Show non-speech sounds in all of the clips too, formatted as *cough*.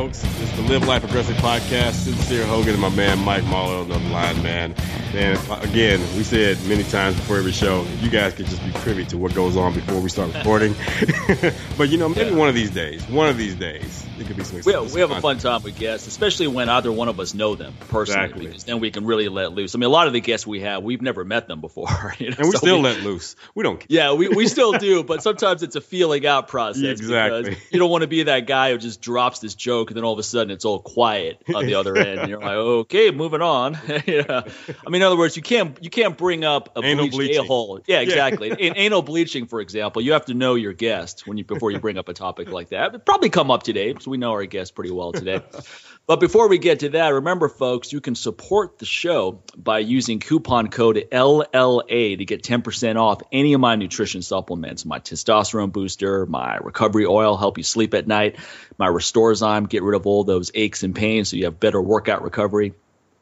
Folks? It's the Live Life Aggressive podcast. Sincere Hogan and my man Mike Mahler on the line, man. Man, again, we said many times before every show, you guys could just be privy to what goes on before we start recording. *laughs* but you know, maybe one of these days, one of these days, it could be some. We have, we have a fun time with guests, especially when either one of us know them personally, Exactly. because then we can really let loose. I mean, a lot of the guests we have, we've never met them before, *laughs* you know, and we so still we- let loose. We don't. care. Yeah, we, we still do, *laughs* but sometimes it's a feeling out process. Exactly. because You don't want to be that guy who just drops this joke and then all of a sudden it's all quiet on the other end. And you're like, okay, moving on. yeah. I mean, in other words, you can't you can't bring up a Anal bleached bleaching. a hole. Yeah, exactly. *laughs* In anal bleaching, for example, you have to know your guest when you before you bring up a topic like that. It'll probably come up today because we know our guest pretty well today. *laughs* But before we get to that, remember, folks, you can support the show by using coupon code LLA to get 10% off any of my nutrition supplements my testosterone booster, my recovery oil, help you sleep at night, my Restorezyme, get rid of all those aches and pains so you have better workout recovery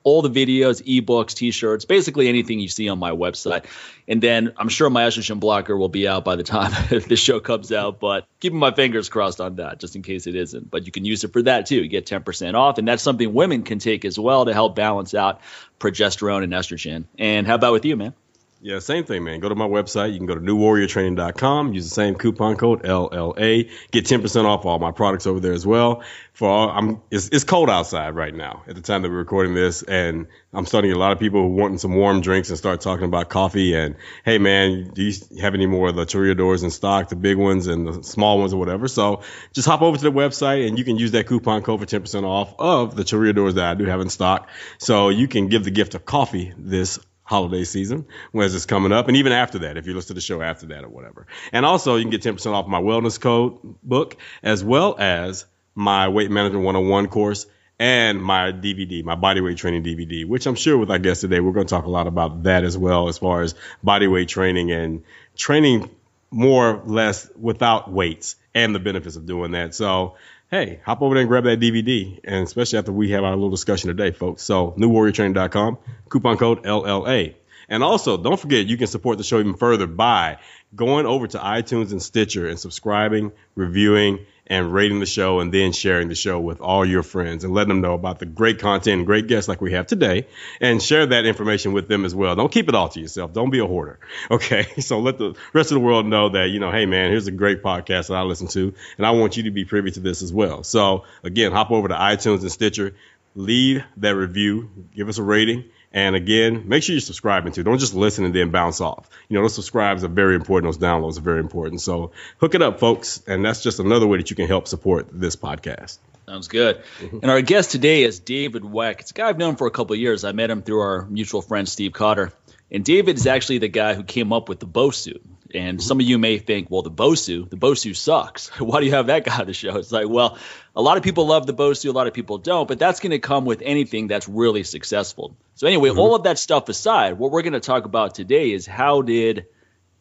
all the videos, ebooks, t-shirts, basically anything you see on my website. And then I'm sure my estrogen blocker will be out by the time *laughs* this show comes out, but keeping my fingers crossed on that just in case it isn't. But you can use it for that too. You get 10% off and that's something women can take as well to help balance out progesterone and estrogen. And how about with you, man? Yeah, same thing, man. Go to my website. You can go to newwarriortraining.com. Use the same coupon code LLA. Get 10% off all my products over there as well. For all, I'm, it's, it's cold outside right now at the time that we're recording this, and I'm starting to get a lot of people wanting some warm drinks and start talking about coffee. And hey, man, do you have any more of the Toreadors in stock, the big ones and the small ones or whatever? So just hop over to the website and you can use that coupon code for 10% off of the Toreadors that I do have in stock. So you can give the gift of coffee this holiday season as it's coming up, and even after that, if you listen to the show after that or whatever. And also, you can get 10% off my wellness code book, as well as my weight management 101 course and my DVD, my body weight training DVD, which I'm sure with our guest today, we're going to talk a lot about that as well, as far as body weight training and training more or less without weights and the benefits of doing that. So, hey, hop over there and grab that DVD, and especially after we have our little discussion today, folks. So, newwarriortraining.com, coupon code LLA. And also, don't forget, you can support the show even further by going over to iTunes and Stitcher and subscribing, reviewing, and rating the show, and then sharing the show with all your friends and letting them know about the great content and great guests like we have today, and share that information with them as well. Don't keep it all to yourself. Don't be a hoarder. *laughs* Okay. So let the rest of the world know that, you know, hey, man, here's a great podcast that I listen to, and I want you to be privy to this as well. So again, hop over to iTunes and Stitcher, leave that review, give us a rating. And again, make sure you're subscribing to. Don't just listen and then bounce off. You know, those subscribes are very important. Those downloads are very important. So hook it up, folks. And that's just another way that you can help support this podcast. Sounds good. Mm-hmm. And our guest today is David Weck. It's a guy I've known for a couple of years. I met him through our mutual friend Steve Cotter. And David is actually the guy who came up with the Bosu. And mm-hmm. some of you may think, well, the Bosu, the Bosu sucks. *laughs* Why do you have that guy on the show? It's like, well, a lot of people love the Bosu, a lot of people don't, but that's going to come with anything that's really successful. So anyway, mm-hmm. all of that stuff aside, what we're going to talk about today is how did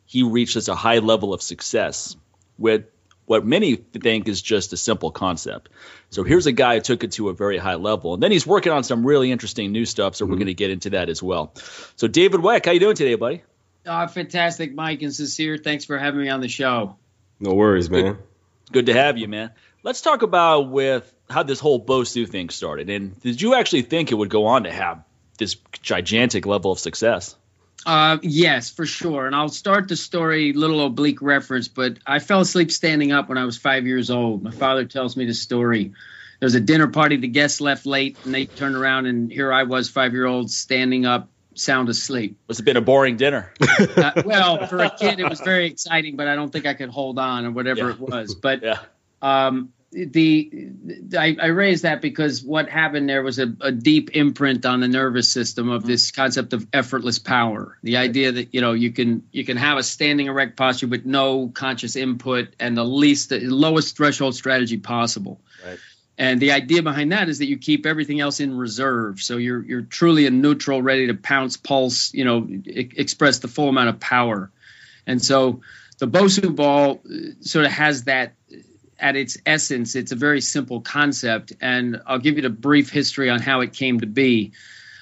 he reach such a high level of success with what many think is just a simple concept. So here's a guy who took it to a very high level, and then he's working on some really interesting new stuff. So we're mm-hmm. going to get into that as well. So David Weck, how you doing today, buddy? Oh, fantastic, Mike and Sincere. Thanks for having me on the show. No worries, man. Good to have you, man. Let's talk about with how this whole Bosu thing started. And did you actually think it would go on to have this gigantic level of success? Uh, yes, for sure. And I'll start the story, little oblique reference, but I fell asleep standing up when I was five years old. My father tells me the story. There was a dinner party, the guests left late, and they turned around, and here I was, five year old, standing up, sound asleep. Must have been a boring dinner. *laughs* Uh, well, for a kid, it was very exciting, but I don't think I could hold on or whatever Yeah. it was. But yeah. um, the I, I raised that because what happened there was a, a deep imprint on the nervous system of this concept of effortless power. The idea that you know you can you can have a standing erect posture with no conscious input and the least the lowest threshold strategy possible. Right. And the idea behind that is that you keep everything else in reserve, so you're you're truly a neutral, ready to pounce, pulse, you know, e- express the full amount of power. And so the Bosu ball uh, sort of has that at its essence. It's a very simple concept, and I'll give you the brief history on how it came to be.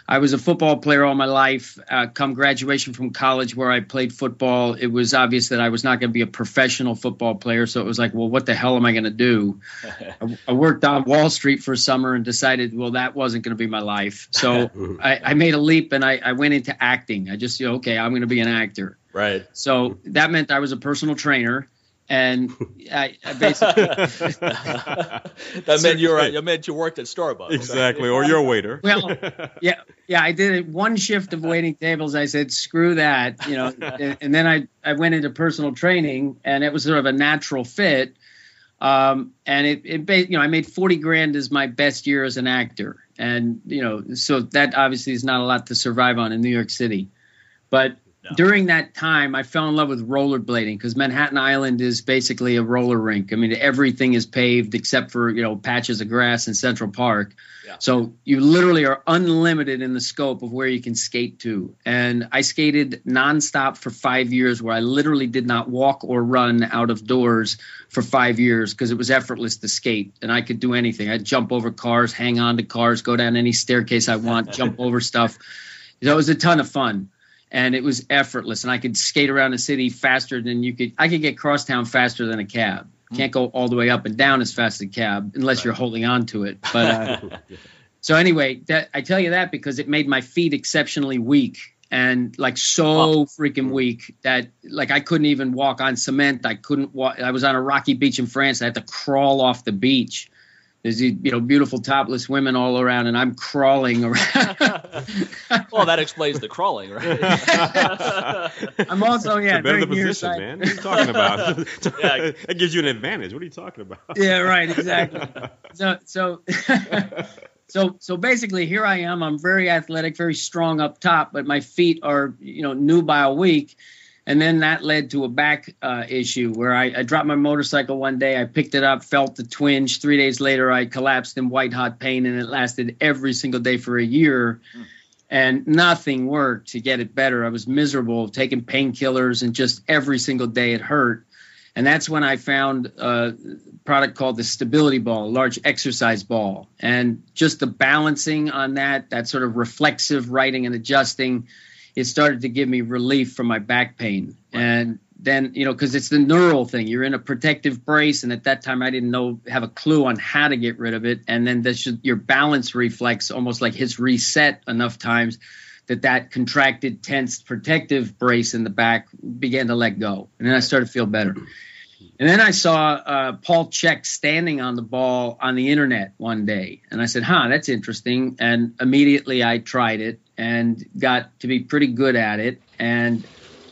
I was a football player all my life. Uh, come graduation from college, where I played football, it was obvious that I was not going to be a professional football player. So it was like, well, what the hell am I going to do? *laughs* I, I, worked on Wall Street for a summer and decided, well, that wasn't going to be my life. So *laughs* I, I, made a leap and I, I, went into acting. I just, you know, okay, I'm going to be an actor. Right. So that meant I was a personal trainer and I, I basically *laughs* *laughs* that meant you were you meant you worked at Starbucks exactly, or you're a waiter. *laughs* Well, yeah, yeah, I did one shift of waiting tables. I said, screw that, you know, and, and, then I I went into personal training, and it was sort of a natural fit. Um, and it, it, you know, I made forty grand as my best year as an actor, and you know, so that obviously is not a lot to survive on in New York City, but during that time, I fell in love with rollerblading because Manhattan Island is basically a roller rink. I mean, everything is paved except for you know patches of grass in Central Park. Yeah. So you literally are unlimited in the scope of where you can skate to. And I skated nonstop for five years, where I literally did not walk or run out of doors for five years because it was effortless to skate, and I could do anything. I'd jump over cars, hang on to cars, go down any staircase I want, jump *laughs* over stuff. It was a ton of fun and it was effortless. And I could skate around the city faster than you could. I could get crosstown faster than a cab. Hmm. Can't go all the way up and down as fast as a cab unless right. you're holding on to it. *laughs* But uh, so anyway, that I tell you that because it made my feet exceptionally weak and like so freaking weak that like I couldn't even walk on cement. I couldn't walk. I was on a rocky beach in France. I had to crawl off the beach there's you know beautiful topless women all around and i'm crawling around. *laughs* Well that explains the crawling right? *laughs* I'm also yeah better the position man. What are you talking about? *laughs* Yeah. that gives you an advantage. What are you talking about? Yeah right exactly. So so so so basically here i am. I'm very athletic very strong up top but my feet are you know nubile weak and then that led to a back uh, issue where I, I, dropped my motorcycle one day. I picked it up, felt the twinge. Three days later, I collapsed in white hot pain, and it lasted every single day for a year. Mm. And nothing worked to get it better. I was miserable, taking painkillers, and just every single day it hurt. And that's when I found a product called the Stability Ball, a large exercise ball. And just the balancing on that, that sort of reflexive writing and adjusting it started to give me relief from my back pain. Right. And then, you know, because it's the neural thing. You're in a protective brace, and at that time, I didn't know have a clue on how to get rid of it. And then this, your balance reflex almost like hits reset enough times that that contracted, tensed, protective brace in the back began to let go, and then I started to feel better. *clears throat* And then I saw uh, Paul Chek standing on the ball on the internet one day, and I said, "Huh, that's interesting." And immediately I tried it and got to be pretty good at it. And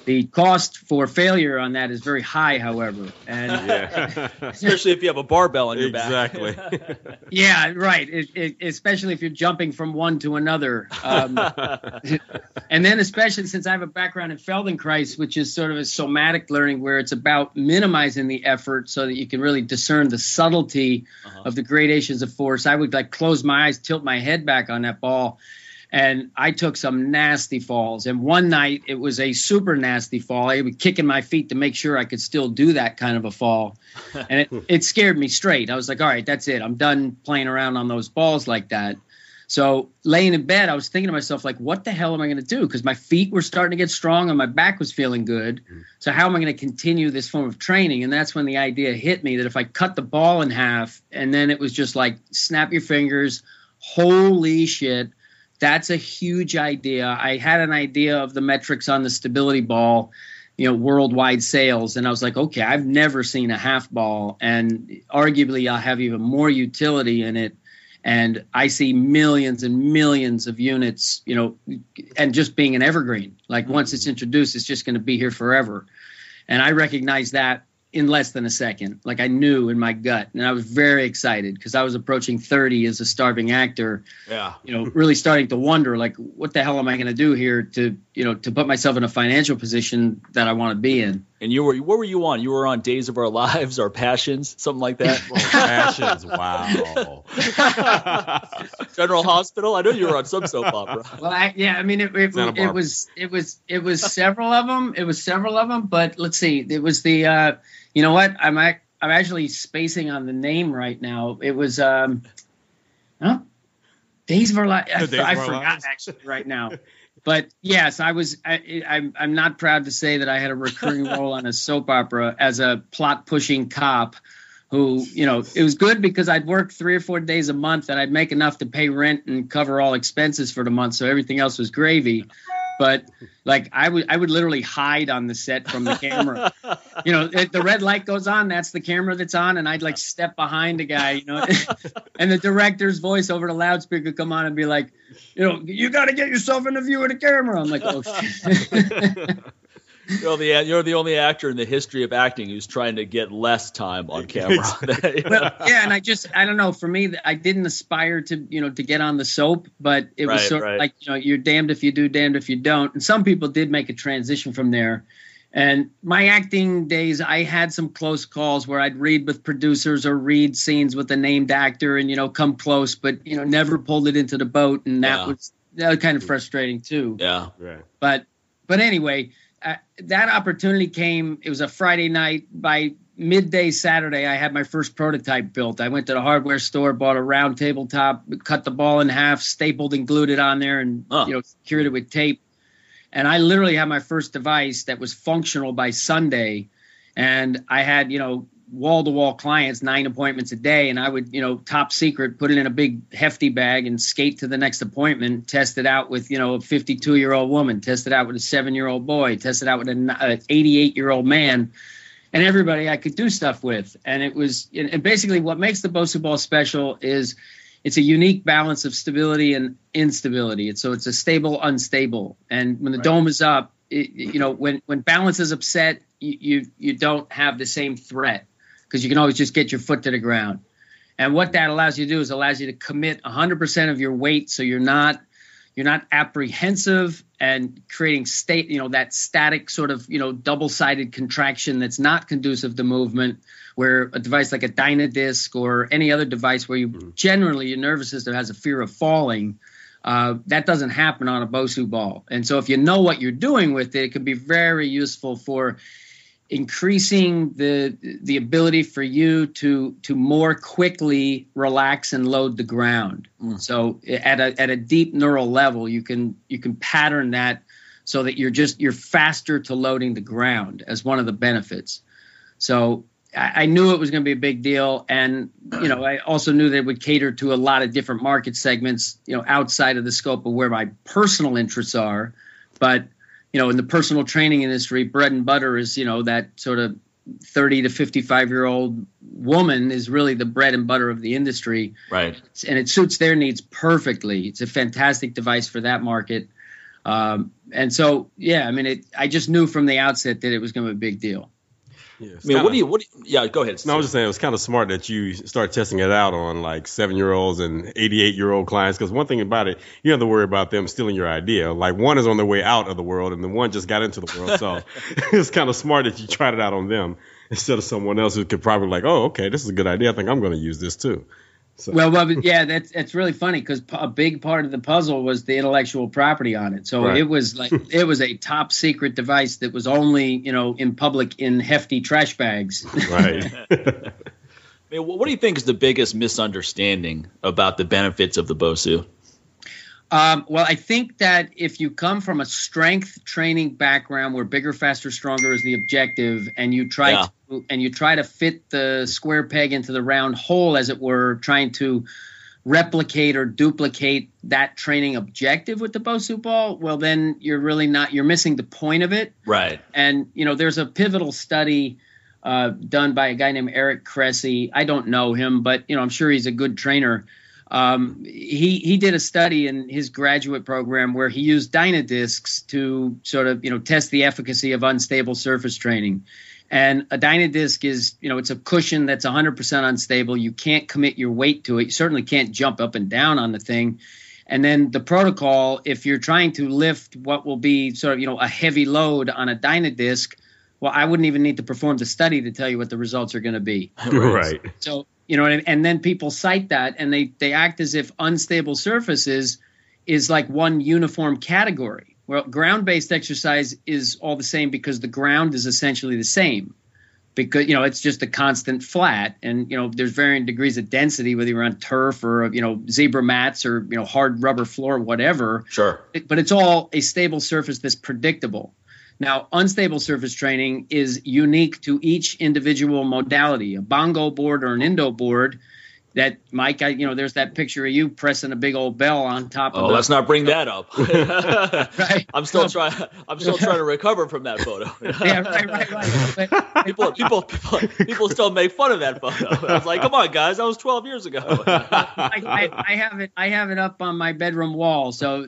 the cost for failure on that is very high, however, and yeah. *laughs* especially if you have a barbell on your exactly. back. Exactly. *laughs* yeah, right. It, it, especially if you're jumping from one to another, um, *laughs* and then especially since I have a background in Feldenkrais, which is sort of a somatic learning where it's about minimizing the effort so that you can really discern the subtlety uh-huh. of the gradations of force. I would like close my eyes, tilt my head back on that ball and I took some nasty falls. And one night it was a super nasty fall. I was kicking my feet to make sure I could still do that kind of a fall, *laughs* and it, it scared me straight. I was like, all right, that's it. I'm done playing around on those balls like that. So laying in bed, I was thinking to myself, like, what the hell am I going to do? Because my feet were starting to get strong and my back was feeling good. Mm-hmm. So how am I going to continue this form of training? And that's when the idea hit me that if I cut the ball in half and then it was just like snap your fingers, holy shit that's a huge idea. I had an idea of the metrics on the stability ball, you know, worldwide sales, and I was like, okay, I've never seen a half ball, and arguably I'll have even more utility in it. And I see millions and millions of units, you know, and just being an evergreen. Like once it's mm-hmm. introduced, it's just going to be here forever. And I recognize that in less than a second. Like I knew in my gut, and I was very excited because I was approaching 30 as a starving actor. Yeah, you know, really starting to wonder like, what the hell am I going to do here to, you know, to put myself in a financial position that I want to be in. And you were, what were you on? You were on Days of Our Lives or Passions, something like that. *laughs* passions, wow. *laughs* General Hospital. I know you were on some soap opera. Well, I, yeah, I mean, it, it, it was, it was, it was several of them. It was several of them, but let's see, it was the. uh you know what? I'm I'm actually spacing on the name right now. It was um, huh? Days of Our Lives. I, I forgot Lives. actually right now. *laughs* But yes, I was. I, I'm. I'm not proud to say that I had a recurring *laughs* role on a soap opera as a plot pushing cop, who you know it was good because I'd work three or four days a month and I'd make enough to pay rent and cover all expenses for the month, so everything else was gravy. But like I would, I would literally hide on the set from the camera. you know, the red light goes on, that's the camera that's on, and I'd like step behind a guy, you know, *laughs* and the director's voice over the loudspeaker come on and be like, you know, you got to get yourself in the view of the camera. I'm like, oh. *laughs* You're the you're the only actor in the history of acting who's trying to get less time on *laughs* camera. You know? well, yeah, and I just I don't know. For me, I didn't aspire to you know to get on the soap, but it was sort right. of like you know you're damned if you do, damned if you don't. And some people did make a transition from there. And my acting days, I had some close calls where I'd read with producers or read scenes with a named actor, and you know come close, but you know never pulled it into the boat, and that Yeah. was that was kind of frustrating too yeah, Right. but but anyway uh, that opportunity came it was a friday night. By midday saturday i had my first prototype built. I went to the hardware store bought a round tabletop cut the ball in half stapled and glued it on there and you know secured it with tape. And i literally had my first device that was functional by sunday. And i had you know wall to wall clients nine appointments a day and i would you know top secret put it in a big hefty bag and skate to the next appointment test it out with you know a 52 year old woman test it out with a seven year old boy test it out with an 88 year old man and everybody i could do stuff with. And it was and basically what makes the bosu ball special is it's a unique balance of stability and instability. It's so it's a stable unstable. And when the Right. dome is up it, you know when when balance is upset you, you you don't have the same threat because you can always just get your foot to the ground. And what that allows you to do is allows you to commit 100% of your weight, so you're not you're not apprehensive and creating state you know that static sort of you know double-sided contraction that's not conducive to movement. Where a device like a Dynadisc or any other device where you generally your nervous system has a fear of falling. Uh, that doesn't happen on a Bosu ball. And so if you know what you're doing with it, it can be very useful for increasing the the ability for you to to more quickly relax and load the ground. Mm. So at a at a deep neural level, you can you can pattern that so that you're just you're faster to loading the ground as one of the benefits. So I, I knew it was going to be a big deal, and you know I also knew that it would cater to a lot of different market segments, you know, outside of the scope of where my personal interests are, but you know, in the personal training industry, bread and butter is, you know, that sort of 30 to 55 year old woman is really the bread and butter of the industry. right. And it suits their needs perfectly. It's a fantastic device for that market. Um, and so, yeah, I mean, it, I just knew from the outset that it was going to be a big deal. Yeah, I mean, kinda- what do you? What? Do you, yeah, go ahead. No, I was just saying it was kind of smart that you start testing it out on like seven year olds and 88 year old clients. Because one thing about it, you have to worry about them stealing your idea. Like one is on their way out of the world and the one just got into the world. So *laughs* it's kind of smart that you tried it out on them instead of someone else who could probably like, oh, okay, this is a good idea. I think I'm going to use this too. So, Well, well, yeah, that's that's really funny because a big part of the puzzle was the intellectual property on it. So Right. it was like *laughs* it was a top secret device that was only you know in public in hefty trash bags. right. I mean, what what do you think is the biggest misunderstanding about the benefits of the Bosu? Um, well, I think that if you come from a strength training background where bigger, faster, stronger is the objective, and you try Yeah. to and you try to fit the square peg into the round hole, as it were, trying to replicate or duplicate that training objective with the Bosu ball, well, then you're really not you're missing the point of it. Right. And you know, there's a pivotal study uh, done by a guy named Eric Cressey. I don't know him, but you know, I'm sure he's a good trainer. Um, he he did a study in his graduate program where he used Dynadiscs to sort of you know test the efficacy of unstable surface training. And a Dynadisc is, you know, it's a cushion that's 100% unstable. You can't commit your weight to it. You certainly can't jump up and down on the thing. And then the protocol, if you're trying to lift what will be sort of, you know, a heavy load on a Dynadisc, well, I wouldn't even need to perform the study to tell you what the results are going to be. *laughs* right. So, you know, and, and then people cite that and they, they act as if unstable surfaces is like one uniform category. Well, ground based exercise is all the same because the ground is essentially the same. because you know it's just a constant flat. And you know there's varying degrees of density whether you're on turf or you know zebra mats or you know hard rubber floor whatever. Sure. But it's all a stable surface that's predictable. Now unstable surface training is unique to each individual modality. A bongo board or an indo board that Mike, I, you know, there's that picture of you pressing a big old bell on top oh, of. Oh, let's not bring that up. *laughs* right. I'm still trying. I'm still trying to *laughs* recover from that photo. *laughs* yeah, right, right, right. But, people, people, people, people still make fun of that photo. I was like, come on, guys, that was 12 years ago. I, I, I have it. I have it up on my bedroom wall. So.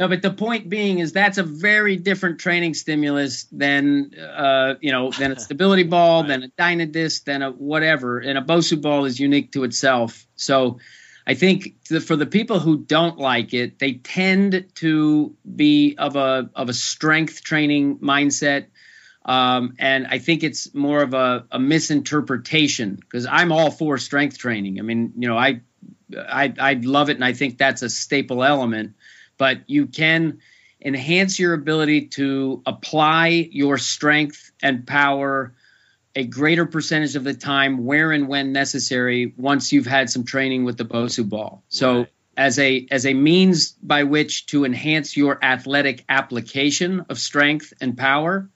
No, but the point being is that's a very different training stimulus than uh, you know than a *laughs* stability ball, right. than a Dynadisc, than a whatever. And a Bosu ball is unique to itself. So I think the, for the people who don't like it, they tend to be of a of a strength training mindset. Um, and I think it's more of a, a misinterpretation because I'm all for strength training. I mean, you know, I, I I love it, and I think that's a staple element but you can enhance your ability to apply your strength and power a greater percentage of the time where and when necessary once you've had some training with the Bosu ball. So right. as a as a means by which to enhance your athletic application of strength and power,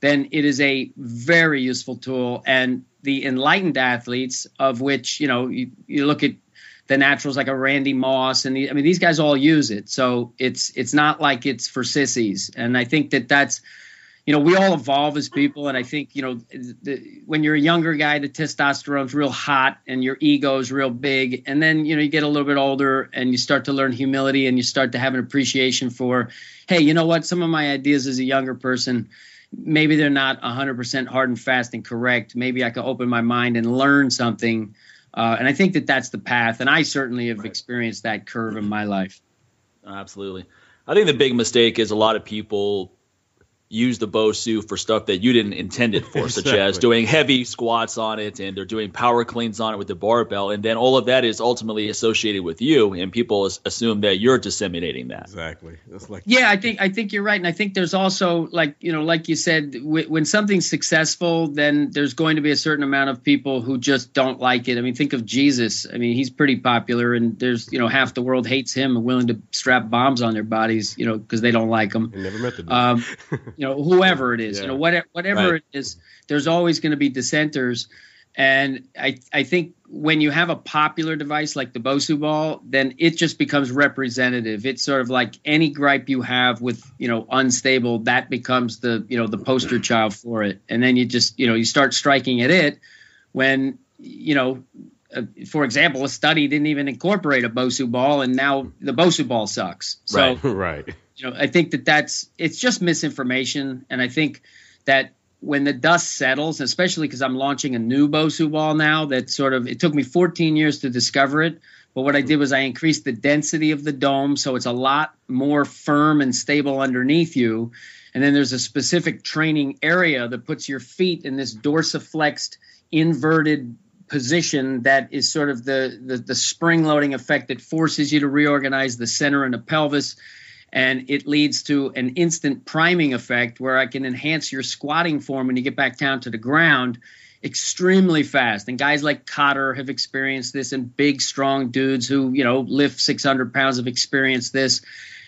then it is a very useful tool and the enlightened athletes of which, you know, you, you look at the naturals like a Randy Moss, and the, I mean these guys all use it. So it's it's not like it's for sissies, and I think that that's you know we all evolve as people, and I think you know the, when you're a younger guy, the testosterone's real hot and your ego is real big, and then you know you get a little bit older and you start to learn humility and you start to have an appreciation for, hey, you know what, some of my ideas as a younger person maybe they're not 100% hard and fast and correct. Maybe I can open my mind and learn something uh, and I think that that's the path. And I certainly have right. experienced that curve in my life. Absolutely. I think the big mistake is a lot of people use the Bosu for stuff that you didn't intend it for, exactly. such as doing heavy squats on it and they're doing power cleans on it with the barbell. And then all of that is ultimately associated with you and people assume that you're disseminating that. Exactly. Like Yeah, I think I think you're right. And I think there's also like, you know, like you said, w- when something's successful, then there's going to be a certain amount of people who just don't like it. I mean, think of Jesus. I mean, he's pretty popular and there's, you know, half the world hates him and willing to strap bombs on their bodies, you know, because they don't like him. I never met the dude. Um, *laughs* you know, whoever it is, yeah. you know, whatever, whatever right. it is, there's always going to be dissenters. And I, I think when you have a popular device like the Bosu ball, then it just becomes representative. It's sort of like any gripe you have with, you know, unstable, that becomes the, you know, the poster child for it. And then you just, you know, you start striking at it when, you know, uh, for example, a study didn't even incorporate a Bosu ball, and now the Bosu ball sucks. So, right, *laughs* right you know, I think that that's it's just misinformation, and I think that when the dust settles, especially because I'm launching a new Bosu ball now, that sort of it took me 14 years to discover it. But what I did was I increased the density of the dome, so it's a lot more firm and stable underneath you. And then there's a specific training area that puts your feet in this dorsiflexed, inverted position that is sort of the, the, the spring loading effect that forces you to reorganize the center and the pelvis and it leads to an instant priming effect where I can enhance your squatting form when you get back down to the ground extremely fast. And guys like Cotter have experienced this, and big, strong dudes who you know lift 600 pounds have experienced this.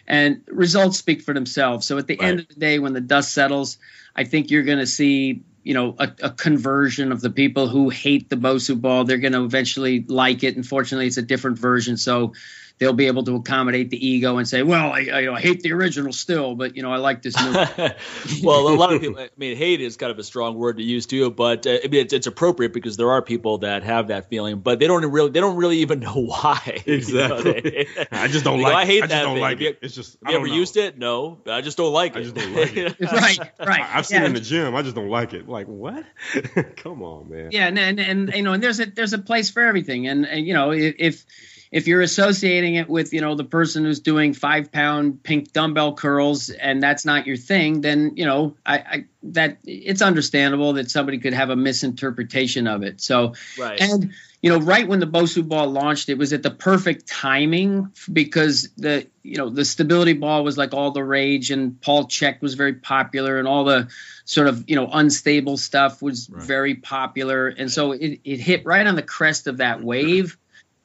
And results speak for themselves. So at the right. end of the day, when the dust settles, I think you're going to see you know a, a, conversion of the people who hate the Bosu ball. They're going to eventually like it. Unfortunately, it's a different version. So they'll be able to accommodate the ego and say, well, I, I, I hate the original still, but you know, I like this new. *laughs* well, a lot of *laughs* people, I mean, hate is kind of a strong word to use too, but uh, I mean, it's, it's, appropriate because there are people that have that feeling, but they don't really, they don't really even *laughs* know why. Exactly. You know, they, I just don't like. I hate I that. Don't thing. like it. It's just. Have you ever know. used it? No, I just don't like it. I just don't like it. right, right. I've seen yeah. it in the gym. I just don't like it. Like what? *laughs* Come on, man. Yeah, and, and and you know, and there's a there's a place for everything, and, and you know, if if you're associating it with you know the person who's doing five pound pink dumbbell curls and that's not your thing then you know I, I, that it's understandable that somebody could have a misinterpretation of it so right. and you know, right when the Bosu ball launched, it was at the perfect timing because the you know the stability ball was like all the rage, and Paul Chek was very popular, and all the sort of you know unstable stuff was right. very popular, and so it, it hit right on the crest of that wave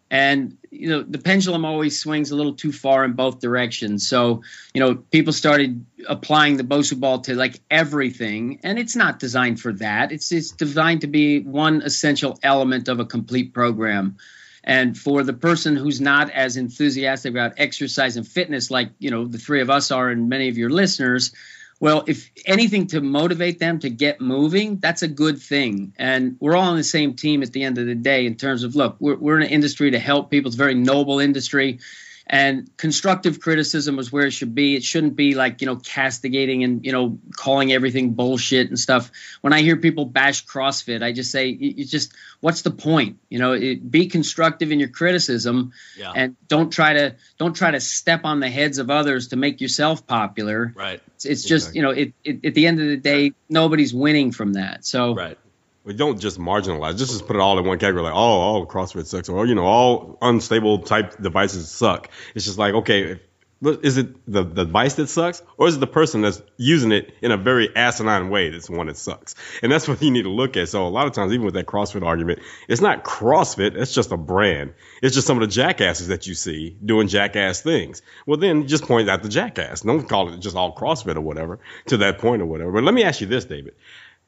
and you know the pendulum always swings a little too far in both directions. So you know people started applying the bosu ball to like everything. And it's not designed for that. It's it's designed to be one essential element of a complete program. And for the person who's not as enthusiastic about exercise and fitness like you know the three of us are and many of your listeners well, if anything to motivate them to get moving, that's a good thing. And we're all on the same team at the end of the day in terms of look, we're, we're in an industry to help people. It's a very noble industry. And constructive criticism is where it should be. It shouldn't be like, you know, castigating and, you know, calling everything bullshit and stuff. When I hear people bash CrossFit, I just say, you just, what's the point? You know, it, be constructive in your criticism yeah. and don't try to, don't try to step on the heads of others to make yourself popular. Right. It's, it's exactly. just, you know, it, it, at the end of the day, nobody's winning from that. So, right we don't just marginalize, just just put it all in one category, like, oh, all CrossFit sucks, or you know, all unstable type devices suck. It's just like, okay, is it the, the device that sucks, or is it the person that's using it in a very asinine way that's one that sucks? And that's *laughs* what you need to look at. So a lot of times, even with that CrossFit argument, it's not CrossFit; it's just a brand. It's just some of the jackasses that you see doing jackass things. Well, then just point out the jackass. Don't call it just all CrossFit or whatever to that point or whatever. But let me ask you this, David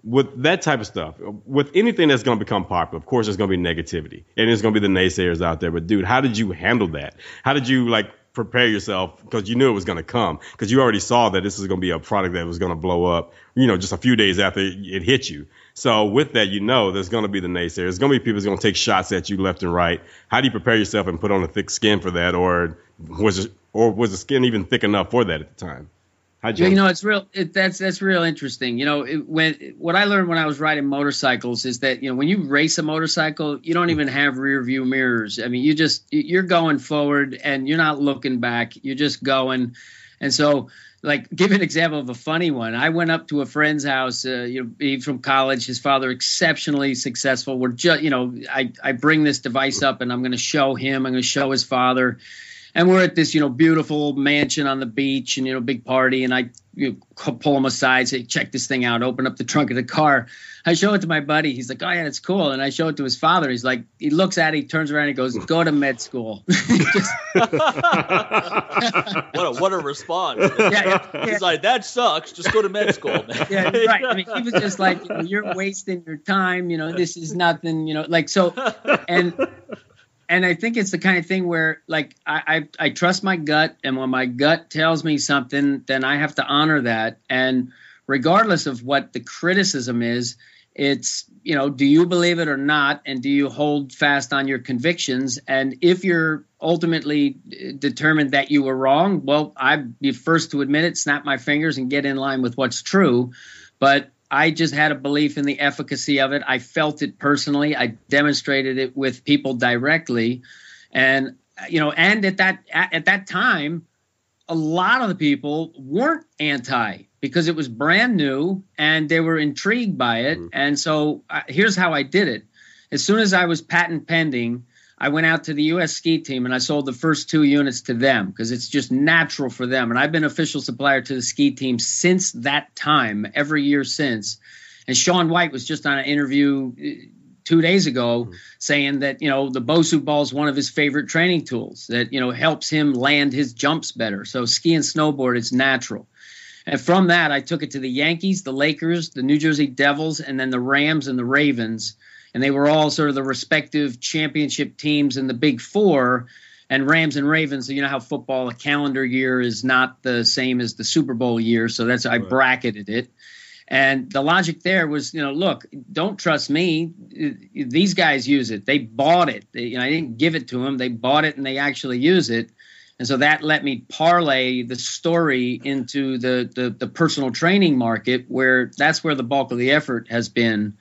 with that type of stuff, with anything that's going to become popular, of course, there's going to be negativity and there's going to be the naysayers out there. But dude, how did you handle that? How did you like prepare yourself because you knew it was going to come because you already saw that this is going to be a product that was going to blow up, you know, just a few days after it hit you. So with that, you know, there's going to be the naysayers. There's going to be people who's going to take shots at you left and right. How do you prepare yourself and put on a thick skin for that, or was it, or was the skin even thick enough for that at the time? You know, it's real. It, that's that's real interesting. You know, it, when what I learned when I was riding motorcycles is that you know when you race a motorcycle, you don't even have rear view mirrors. I mean, you just you're going forward and you're not looking back. You're just going, and so like give an example of a funny one. I went up to a friend's house, uh, you know, he from college, his father exceptionally successful. We're just, you know, I I bring this device up and I'm going to show him, I'm going to show his father and we're at this you know beautiful mansion on the beach and you know big party. And i you know, pull him aside say check this thing out. Open up the trunk of the car. I show it to my buddy. He's like oh yeah it's cool. And i show it to his father. He's like he looks at it he turns around and he goes hmm. go to med school. *laughs* *laughs* What a what a response. *laughs* Yeah, yeah, yeah. he's like that sucks. Just go to med school man. yeah right. I mean he was just like you know, you're wasting your time. You know this is nothing you know like so and and I think it's the kind of thing where like I, I, I trust my gut, and when my gut tells me something, then I have to honor that. And regardless of what the criticism is, it's you know, do you believe it or not, and do you hold fast on your convictions? And if you're ultimately uh, determined that you were wrong, well, I'd be first to admit it, snap my fingers, and get in line with what's true. But I just had a belief in the efficacy of it. I felt it personally. I demonstrated it with people directly, and you know, and at that at, at that time, a lot of the people weren't anti because it was brand new and they were intrigued by it. Mm-hmm. And so uh, here's how I did it. As soon as I was patent pending, I went out to the U.S. ski team and I sold the first two units to them because it's just natural for them. And I've been official supplier to the ski team since that time, every year since. And Shaun White was just on an interview uh, two days ago mm-hmm. saying that you know the Bosu ball is one of his favorite training tools that you know helps him land his jumps better. So ski and snowboard is natural. And from that, I took it to the Yankees, the Lakers, the New Jersey Devils, and then the Rams and the Ravens and they were all sort of the respective championship teams in the Big Four. And Rams and Ravens, you know how football a calendar year is not the same as the Super Bowl year, so that's I bracketed it. And the logic there was, you know, look, don't trust me. These guys use it. They bought it. They, you know, I didn't give it to them. They bought it and they actually use it. And so that let me parlay the story into the, the, the personal training market, where that's where the bulk of the effort has been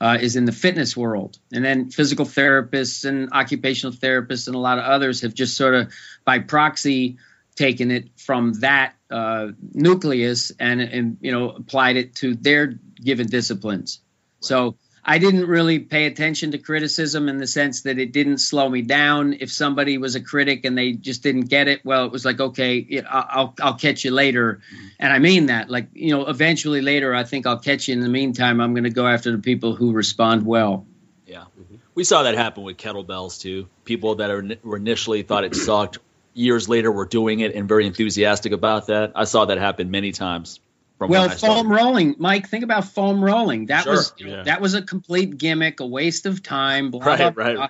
uh, is in the fitness world. And then physical therapists and occupational therapists and a lot of others have just sort of by proxy taken it from that uh, nucleus and, and you know applied it to their given disciplines. Right. So I didn't really pay attention to criticism in the sense that it didn't slow me down. If somebody was a critic and they just didn't get it, well, it was like, okay, I'll I'll catch you later, mm-hmm. and I mean that. Like you know, eventually later, I think I'll catch you. In the meantime, I'm going to go after the people who respond well. Yeah, mm-hmm. we saw that happen with kettlebells too. People that are, were initially thought it sucked, years later were doing it and very enthusiastic about that. I saw that happen many times well, foam rolling, Mike. Think about foam rolling. That sure. was yeah. that was a complete gimmick, a waste of time. Blah, right, blah, right. Blah.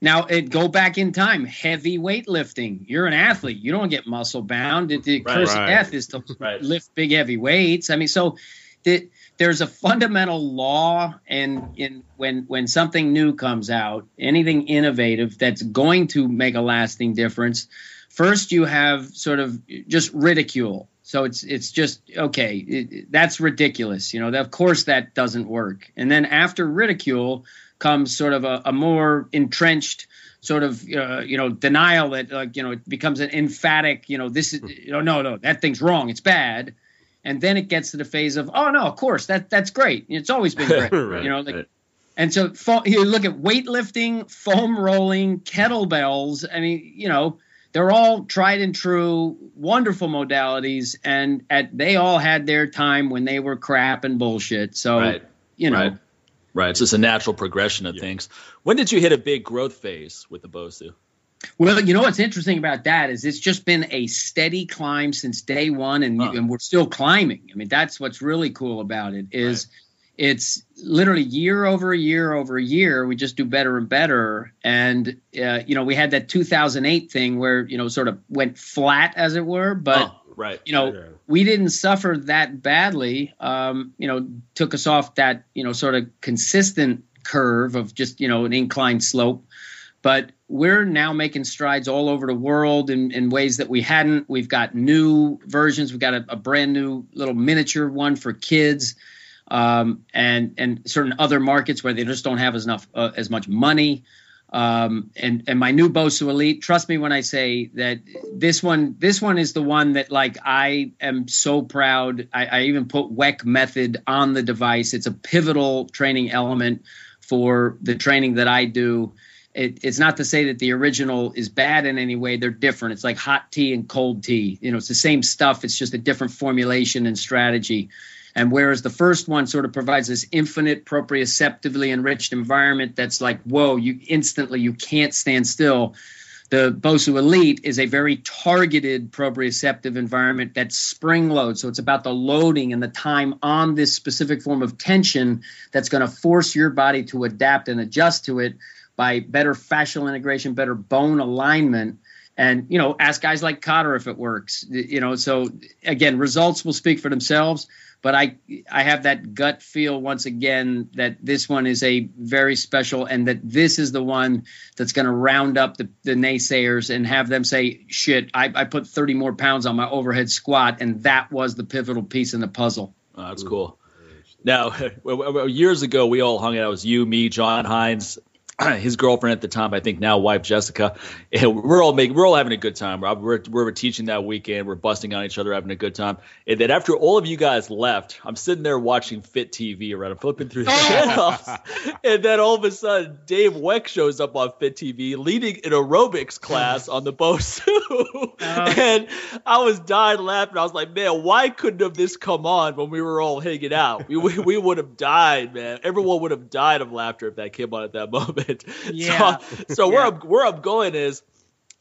Now it go back in time. Heavy weightlifting. You're an athlete. You don't get muscle bound. The, the right, curse right. of death is to right. lift big heavy weights. I mean, so the, there's a fundamental law, and in when when something new comes out, anything innovative that's going to make a lasting difference. First, you have sort of just ridicule so it's it's just okay. It, that's ridiculous. You know, of course that doesn't work. And then after ridicule comes sort of a, a more entrenched sort of uh, you know denial that like you know it becomes an emphatic you know this is you know no no that thing's wrong it's bad and then it gets to the phase of oh no of course that that's great it's always been great *laughs* right, you know like right. and so you look at weightlifting foam rolling kettlebells i mean you know they're all tried and true, wonderful modalities, and at they all had their time when they were crap and bullshit. So right. you know. Right. Right. It's just a natural progression of yeah. things. When did you hit a big growth phase with the Bosu? Well, you know what's interesting about that is it's just been a steady climb since day one, and, huh. and we're still climbing. I mean, that's what's really cool about it is right it's literally year over year over year we just do better and better. And uh, you know we had that 2008 thing where you know sort of went flat as it were but oh, right. you know yeah. we didn't suffer that badly. Um, you know took us off that you know sort of consistent curve of just you know an inclined slope. But we're now making strides all over the world in, in ways that we hadn't. We've got new versions. We've got a, a brand new little miniature one for kids um, and and certain other markets where they just don't have as enough uh, as much money. Um, and and my new Bosu Elite, trust me when I say that this one this one is the one that like I am so proud. I, I even put Weck Method on the device. It's a pivotal training element for the training that I do. It, it's not to say that the original is bad in any way. They're different. It's like hot tea and cold tea. You know, it's the same stuff. It's just a different formulation and strategy. And whereas the first one sort of provides this infinite proprioceptively enriched environment that's like, whoa, you instantly you can't stand still. The Bosu Elite is a very targeted proprioceptive environment that's spring load. So it's about the loading and the time on this specific form of tension that's going to force your body to adapt and adjust to it by better fascial integration, better bone alignment and you know ask guys like Cotter if it works you know so again results will speak for themselves but I I have that gut feel once again that this one is a very special and that this is the one that's going to round up the, the naysayers and have them say shit I, I put 30 more pounds on my overhead squat and that was the pivotal piece in the puzzle. Oh, that's cool. Now, *laughs* years ago, we all hung out. It was you, me, John Hines, *clears throat* his girlfriend at the time, I think now wife Jessica, and we're all making, we're all having a good time. We're, we're, we're teaching that weekend. We're busting on each other, having a good time. And then after all of you guys left, I'm sitting there watching Fit TV, right? I'm flipping through the *laughs* channels, and then all of a sudden, Dave Weck shows up on Fit TV, leading an aerobics class on the Bosu, oh. *laughs* Uh-huh. and I was dying laughing. I was like, man, why couldn't have this come on when we were all hanging out? We we, we would have died, man. Everyone would have died of laughter if that came on at that *laughs* moment. *laughs* Yeah. So, so yeah. where I'm where I'm going is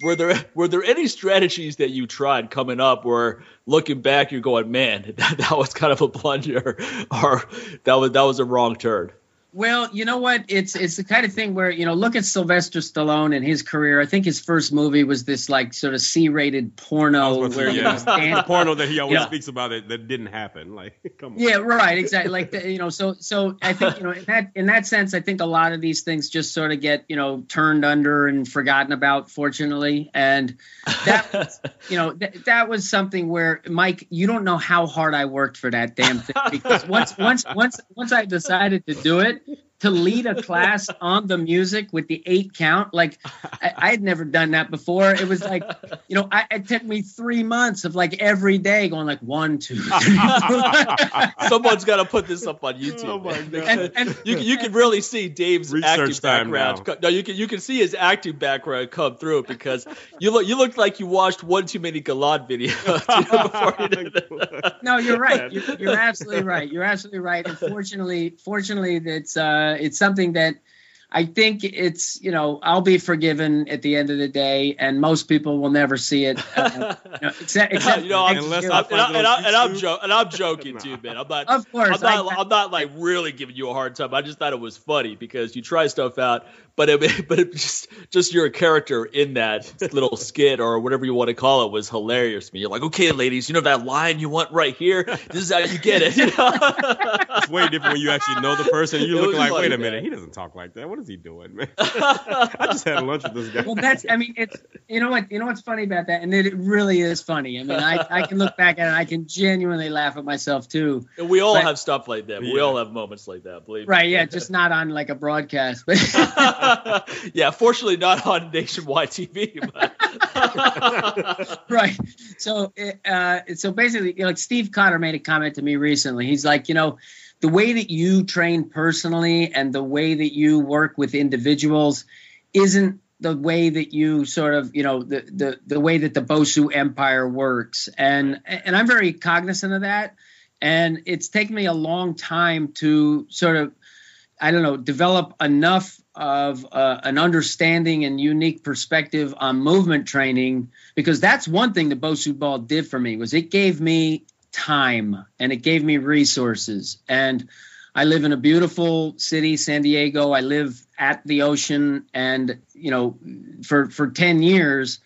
were there were there any strategies that you tried coming up where looking back you're going man *laughs* that, that was kind of a blunder or that was that was a wrong turn well, you know what? It's it's the kind of thing where you know, look at Sylvester Stallone and his career. I think his first movie was this like sort of C-rated porno where yeah. the porno that he always speaks about it that didn't happen. Like, *laughs* come on. Yeah, right, exactly. Like you know, so so I think you know in that in that sense, I think a lot of these things just sort of get you know turned under and forgotten about, fortunately. And that was, you know th- that was something where Mike, you don't know how hard I worked for that damn thing because once once once once I decided to do it to lead a class *laughs* on the music with the eight count. Like I, I had never done that before. It was like, you know, I, it took me three months of like every day going like one, two, three. *laughs* Someone's got to put this up on YouTube. Oh my. God. and, and You, can- you can really see Dave's Research acting background. now. No, you can you can see his acting background come through because you look you look like you watched one too many Gilad videos you know, before you did *laughs* that. no, you're right. You're, you're absolutely right. You're absolutely right. And fortunately, fortunately, that's uh, it's something that I think it's you know I'll be forgiven at the end of the day, and most people will never see it. *laughs* Uh, you know, except, except you know, I'm, Unless and, I I, find it and, I, on and I'm jo- and I'm *laughs* joking too, man. I'm not. of course, I'm not, I, am not like really giving you a hard time. I just thought it was funny because you try stuff out, but it, *laughs* but it just just your character in that little skit or whatever you want to call it was hilarious to me. You're like, okay, ladies, you know that line you want right here. This is how you get it. You *laughs* know? It's way different when you actually know the person. You It look was like, wait a man. minute, he doesn't talk like that. What is he doing, man? *laughs* I just had lunch with this guy. well that's i mean it's you know what you know what's funny about that and it really is funny i mean i, I can look back at it i can genuinely laugh at myself too And we all Right. have stuff like that. We all have moments like that. Believe me. right yeah just not on like a broadcast but *laughs* yeah, fortunately not on nationwide TV. But *laughs* right. So uh so basically you know, like steve cotter made a comment to me recently. He's like you know the way that you train personally and the way that you work with individuals isn't the way that you sort of you know the the, the way that the bosu empire works. And and i'm very cognizant of that. And it's taken me a long time to sort of I don't know, develop enough of uh, an understanding and unique perspective on movement training because that's one thing the Bosu Ball did for me was it gave me time and it gave me resources and I live in a beautiful city, San Diego. I live at the ocean and you know for for 10 years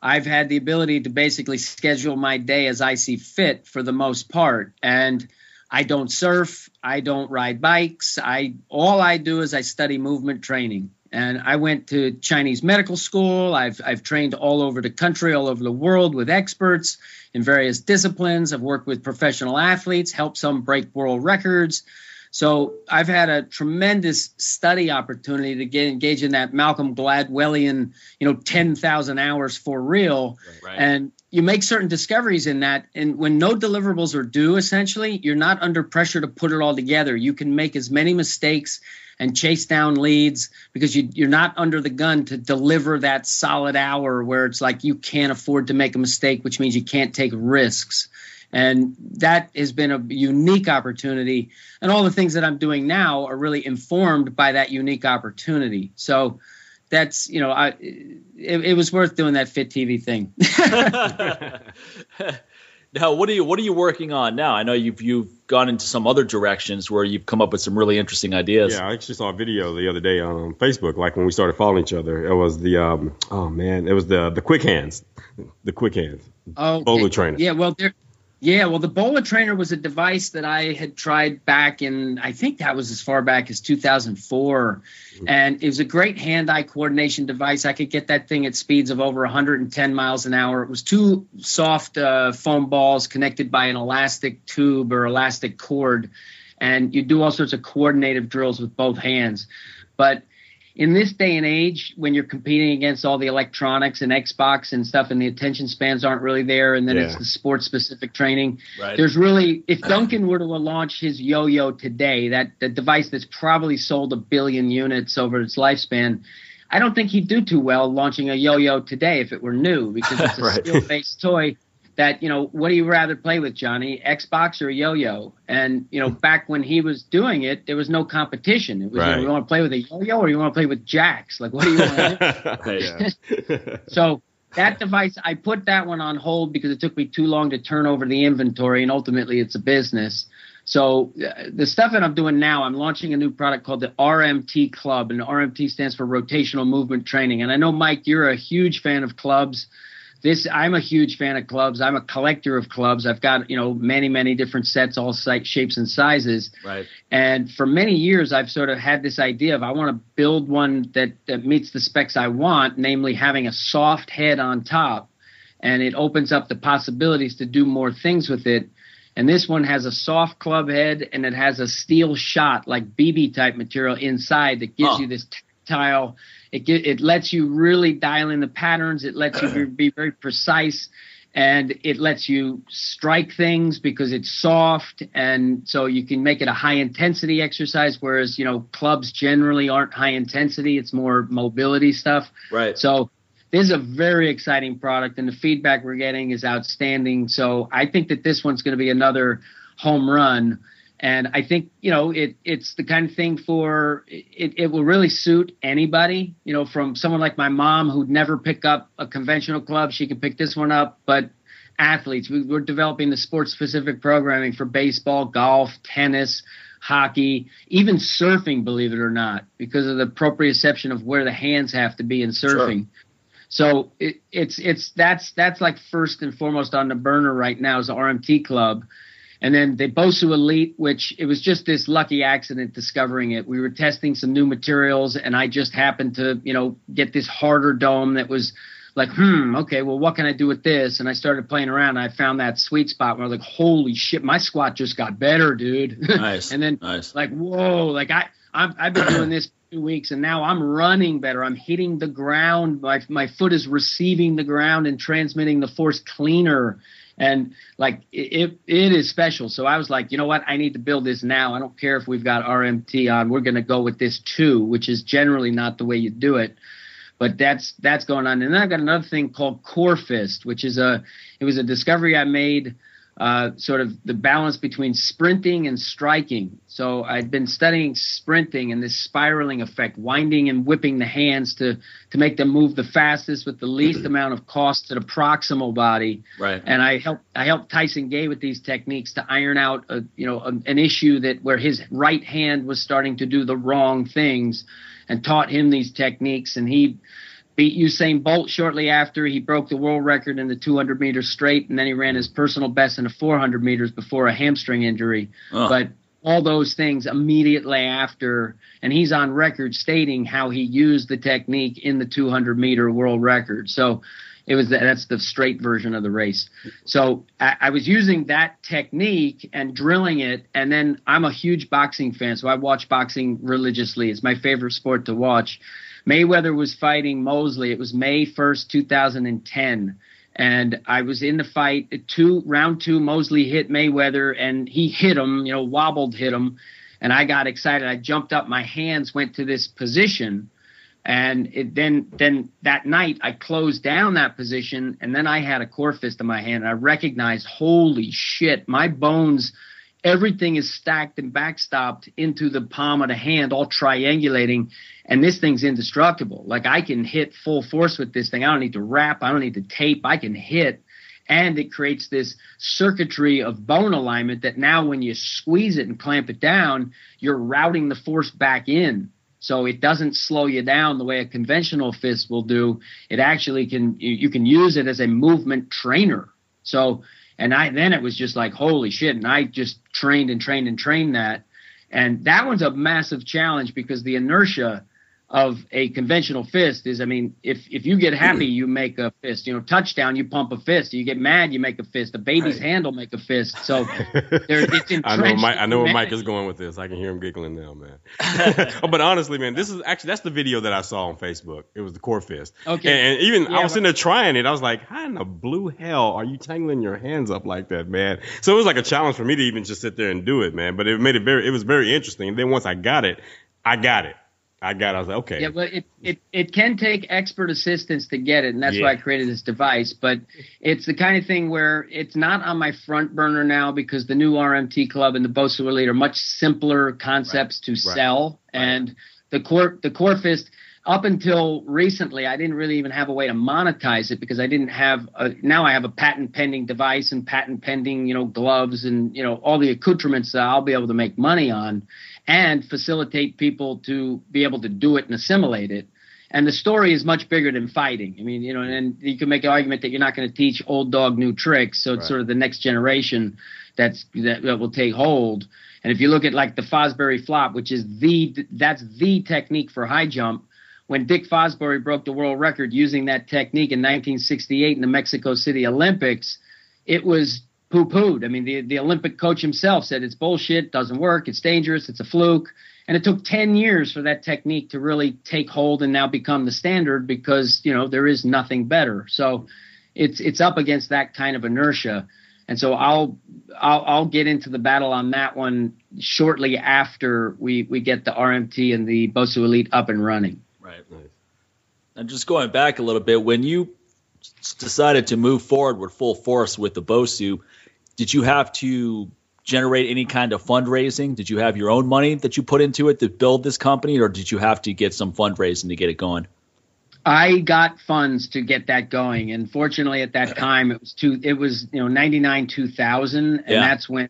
I've had the ability to basically schedule my day as I see fit for the most part and I don't surf. I don't ride bikes. I all I do is I study movement training. And I went to Chinese medical school. I've I've trained all over the country, all over the world with experts in various disciplines. I've worked with professional athletes, helped some break world records. So I've had a tremendous study opportunity to get engaged in that Malcolm Gladwellian, you know, 10,000 hours for real. Right. and you make certain discoveries in that and when no deliverables are due essentially you're not under pressure to put it all together. You can make as many mistakes and chase down leads because you, you're not under the gun to deliver that solid hour where it's like you can't afford to make a mistake which means you can't take risks and that has been a unique opportunity and all the things that i'm doing now are really informed by that unique opportunity so that's you know i it, it was worth doing that fit tv thing *laughs* *laughs* now, what are you what are you working on now? I know you've you've gone into some other directions where you've come up with some really interesting ideas. Yeah, I actually saw a video the other day on um, Facebook, like when we started following each other. It was the um, oh man, it was the the quick hands, the quick hands. Oh, Bowler trainer. Yeah, well, there. Yeah, well, the Bowler Trainer was a device that I had tried back in, I think that was as far back as 2004. And it was a great hand eye coordination device. I could get that thing at speeds of over 110 miles an hour. It was two soft uh, foam balls connected by an elastic tube or elastic cord. And you do all sorts of coordinative drills with both hands. But in this day and age, when you're competing against all the electronics and Xbox and stuff, and the attention spans aren't really there, and then it's the sports specific training, Right. there's really, if Duncan were to launch his yo yo today, that the device that's probably sold a billion units over its lifespan, I don't think he'd do too well launching a yo yo today if it were new because it's a *laughs* Right. skill based toy. That you know, what do you rather play with, Johnny? Xbox or yo-yo? And you know, *laughs* back when he was doing it, there was no competition. It was you, know, Right. you want to play with a yo-yo or you want to play with jacks? Like, what do you want to do? *laughs* *laughs* So that device, I put that one on hold because it took me too long to turn over the inventory, and ultimately it's a business. So uh, the stuff that I'm doing now, I'm launching a new product called the RMT Club, and RMT stands for Rotational Movement Training. And I know Mike, you're a huge fan of clubs. This I'm a huge fan of clubs. I'm a collector of clubs. I've got you know many many different sets, all size, shapes and sizes. Right. And for many years, I've sort of had this idea of I want to build one that, that meets the specs I want, namely having a soft head on top. And it opens up the possibilities to do more things with it. And this one has a soft club head and it has a steel shot like BB type material inside that gives you this tactile. It get, it lets you really dial in the patterns. It lets you be, be very precise. And it lets you strike things because it's soft. And so you can make it a high intensity exercise whereas you know clubs generally aren't high intensity. It's more mobility stuff. Right. So this is a very exciting product and the feedback we're getting is outstanding. So i think that this one's going to be another home run and I think you know it it's the kind of thing for it, it will really suit anybody. You know, from someone like my mom who'd never pick up a conventional club, she can pick this one up. But athletes, we, we're developing the sports specific programming for baseball, golf, tennis, hockey, even surfing. Believe it or not, because of the proprioception of where the hands have to be in surfing. Sure. So it, it's it's that's that's like first and foremost on the burner right now is the RMT club and then the Bosu Elite, which it was just this lucky accident discovering it. We were testing some new materials, and I just happened to, you know, get this harder dome that was like, hmm, okay, well, what can I do with this? And I started playing around. And I found that sweet spot where I was like, holy shit, my squat just got better, dude. *laughs* Nice. and then nice. like, whoa, like I, I've, I've been doing this two weeks, and now I'm running better. I'm hitting the ground. My my foot is receiving the ground and transmitting the force cleaner and like it, it is special. So I was like, you know what? I need to build this now. I don't care if we've got RMT on. We're going to go with this too, which is generally not the way you do it. But that's that's going on. And then I've got another thing called Core Fist, which is a it was a discovery I made uh, sort of the balance between sprinting and striking. So I'd been studying sprinting and this spiraling effect, winding and whipping the hands to to make them move the fastest with the least *clears throat* amount of cost to the proximal body. Right. And I helped I helped Tyson Gay with these techniques to iron out a you know a, an issue that where his right hand was starting to do the wrong things, and taught him these techniques, and he beat Usain Bolt shortly after. He broke the world record in the 200 meters straight, and then he ran his personal best in the 400 meters before a hamstring injury. Oh. But all those things immediately after, and he's on record stating how he used the technique in the 200 meter world record. So it was that's the straight version of the race. So I, I was using that technique and drilling it, and then I'm a huge boxing fan, so I watch boxing religiously. It's my favorite sport to watch Mayweather was fighting Mosley. It was May 1st, 2010. And I was in the fight. Two round two, Mosley hit Mayweather, and he hit him. You know, wobbled, hit him, and I got excited. I jumped up. My hands went to this position, and it, then then that night I closed down that position, and then I had a core fist in my hand. And I recognized, holy shit, my bones everything is stacked and backstopped into the palm of the hand, all triangulating, and this thing's indestructible. Like I can hit full force with this thing. I don't need to wrap. I don't need to tape. I can hit. And it creates this circuitry of bone alignment that now when you squeeze it and clamp it down, you're routing the force back in. So it doesn't slow you down the way a conventional fist will do. It actually can, you can use it as a movement trainer. So and I then it was just like holy shit, and I just trained and trained and trained that, and that one's a massive challenge because the inertia of a conventional fist is, I mean, if if you get happy, mm-hmm. you make a fist. You know, touchdown, you pump a fist. You get mad, you make a fist. A baby's right. handle make a fist. So *laughs* there, it's I know Mike, I know where Mike is going with this. I can hear him giggling now, man. oh, *laughs* *laughs* but honestly, man, this is actually that's the video that I saw on Facebook. It was the core fist. Okay. And, and even yeah, I was sitting there trying it. I was like, how in the blue hell are you tangling your hands up like that, man? So it was like a challenge for me to even just sit there and do it, man. But it made it very, it was very interesting. And then once I got it, I got it. I got. It. I was like, okay. Yeah, but it, it it can take expert assistance to get it, and that's yeah. why I created this device. But it's the kind of thing where it's not on my front burner now because the new RMT Club and the Bosu Elite are much simpler concepts right. to right. sell, right. and the core the core fist. Up until recently, I didn't really even have a way to monetize it because I didn't have. A, now I have a patent pending device and patent pending, you know, gloves and you know all the accoutrements that I'll be able to make money on and facilitate people to be able to do it and assimilate it. And the story is much bigger than fighting. I mean, you know, and you can make an argument that you're not going to teach old dog new tricks. So it's right. sort of the next generation that's that, that will take hold. And if you look at like the Fosbury flop, which is the that's the technique for high jump, when Dick Fosbury broke the world record using that technique in 1968 in the Mexico City Olympics, it was poo pooed. I mean, the the Olympic coach himself said it's bullshit, doesn't work, it's dangerous, it's a fluke. And it took 10 years for that technique to really take hold and now become the standard because, you know, there is nothing better. So it's it's up against that kind of inertia. And so I'll I'll, I'll get into the battle on that one shortly after we we get the RMT and the Bosu Elite up and running. Right. Nice. And just going back a little bit, when you decided to move forward with full force with the Bosu, did you have to generate any kind of fundraising? Did you have your own money that you put into it to build this company, or did you have to get some fundraising to get it going? I got funds to get that going, and fortunately, at that time, it was two. It was you know ninety nine two thousand, and yeah. that's when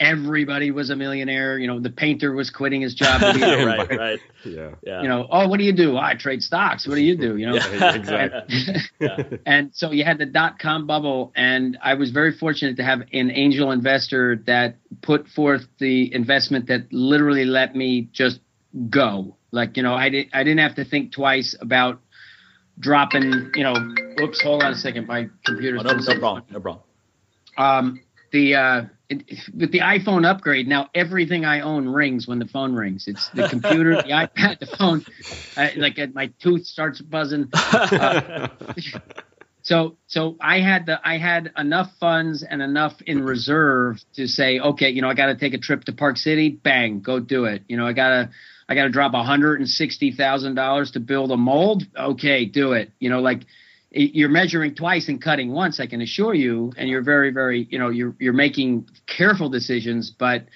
everybody was a millionaire. You know, the painter was quitting his job. *laughs* right, right. Yeah. yeah. You know, oh, what do you do? Oh, I trade stocks. What do you do? You know, *laughs* yeah, exactly. yeah. *laughs* And so you had the dot com bubble, and I was very fortunate to have an angel investor that put forth the investment that literally let me just go. Like, you know, I didn't I didn't have to think twice about dropping, you know, whoops, hold on a second. My computer's oh, no, no problem. No problem. Um, the uh, it, with the iPhone upgrade now, everything I own rings when the phone rings. It's the computer, the *laughs* iPad, the phone. I, like uh, my tooth starts buzzing. Uh, *laughs* so so I had the I had enough funds and enough in reserve to say, okay, you know, I got to take a trip to Park City. Bang, go do it. You know, I gotta I got to drop $160,000 to build a mold. Okay, do it. You know, like you're measuring twice and cutting once, I can assure you, and you're very, very, you know, you're you're making careful decisions, but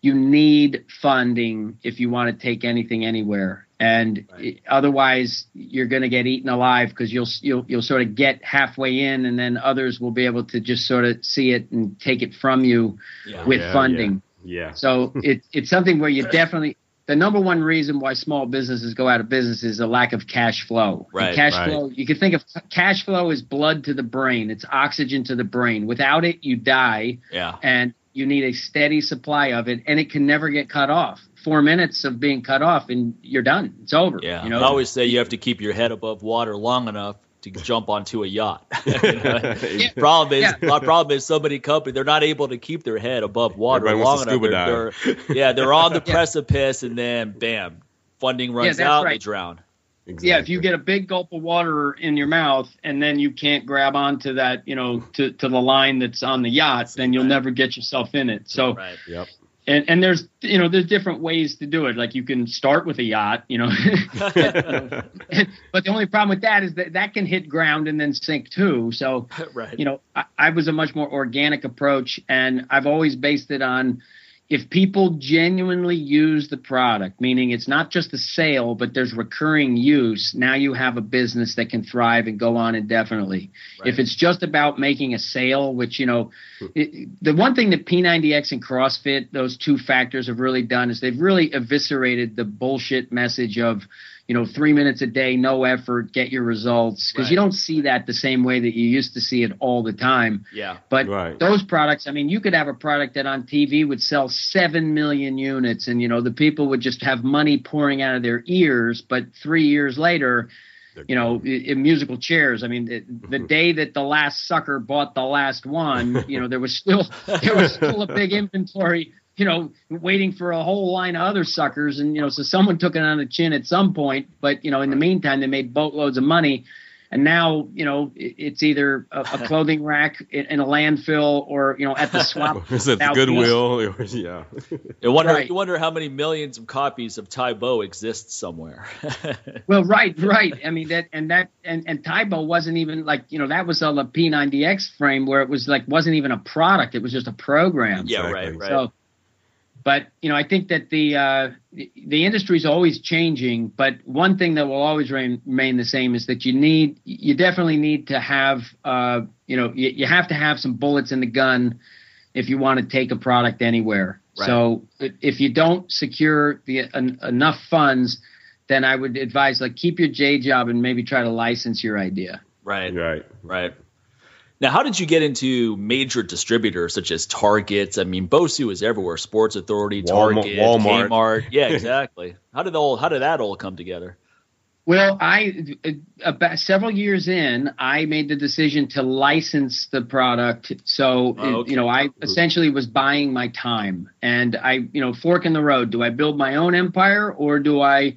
you need funding if you want to take anything anywhere. And right. otherwise, you're going to get eaten alive because you'll you'll you'll sort of get halfway in, and then others will be able to just sort of see it and take it from you yeah. with yeah, funding. Yeah. yeah. So it, it's something where you *laughs* definitely the number one reason why small businesses go out of business is a lack of cash flow. Right. And cash right. flow, you can think of cash flow as blood to the brain. It's oxygen to the brain. Without it, you die. Yeah. And you need a steady supply of it, and it can never get cut off. Four minutes of being cut off, and you're done. It's over. Yeah. You know? I always say you have to keep your head above water long enough to jump onto a yacht. *laughs* you know? *laughs* yeah. Problem is, yeah. problem is, so many companies they're not able to keep their head above water Everybody long enough. They're, they're, yeah, they're on the *laughs* precipice, and then bam, funding runs out, right. they drown. Exactly. Yeah, if you get a big gulp of water in your mouth and then you can't grab onto that, you know, to, to the line that's on the yacht, then you'll right. never get yourself in it. So, right. yep and and there's you know there's different ways to do it. Like you can start with a yacht you know. *laughs* But the only problem with that is that that can hit ground and then sink too. So *laughs* right. you know I, I was a much more organic approach and i've always based it on if people genuinely use the product, meaning it's not just a sale, but there's recurring use, now you have a business that can thrive and go on indefinitely. Right. If it's just about making a sale, which, you know, hmm. it, the one thing that P90X and CrossFit, those two factors have really done is they've really eviscerated the bullshit message of, you know, three minutes a day, no effort, get your results. Because right. you don't see that the same way that you used to see it all the time. Yeah. But right. those products, I mean, you could have a product that on TV would sell 7 million units and, you know, the people would just have money pouring out of their ears. But three years later, you know, in musical chairs. I mean, the, the, *laughs* day that the last sucker bought the last one, you know, there was still there was still a big *laughs* inventory you know, waiting for a whole line of other suckers. And, you know, so someone took it on the chin at some point. But, you know, in the meantime, they made boatloads of money. And now, you know, it's either a, a *laughs* clothing rack in a landfill or, you know, at the swap. *laughs* Is it Goodwill? *laughs* yeah. You wonder, right. you wonder how many millions of copies of Tae Bo exist somewhere. well, right, right. I mean, that, and that, and, and Tae Bo wasn't even like, you know, that was a P90X frame where it was like, wasn't even a product. It was just a program. Yeah, exactly. right, right. So, but you know, I think that the uh, the industry is always changing. But one thing that will always remain the same is that you need you definitely need to have uh, you know you, you have to have some bullets in the gun if you want to take a product anywhere. Right. So if you don't secure the en- enough funds, then I would advise like keep your J job and maybe try to license your idea. Right. Right. Right. Now, how did you get into major distributors such as Targets? I mean, Bosu is everywhere. Sports Authority, Target, Walmart. Kmart. *laughs* Yeah, exactly. how did all how did that all come together? Well, I about several years in, I made the decision to license the product. So, Oh, okay. you know, I essentially was buying my time, and I, you know, fork in the road. Do I build my own empire or do I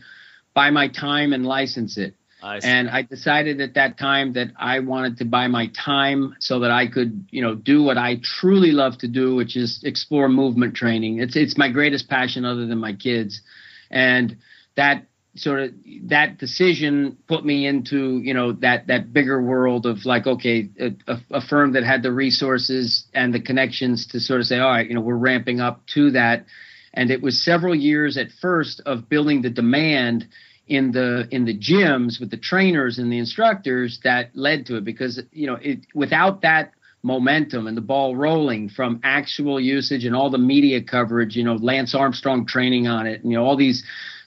buy my time and license it? I. And I decided at that time that I wanted to buy my time so that I could, you know, do what I truly love to do, which is explore movement training. It's it's my greatest passion other than my kids. And that sort of that decision put me into, you know, that that bigger world of like, okay, a, a firm that had the resources and the connections to sort of say, all right, you know, we're ramping up to that. And it was several years at first of building the demand in the in the gyms with the trainers and the instructors that led to it because you know it without that momentum and the ball rolling from actual usage and all the media coverage you know Lance Armstrong training on it and you know all these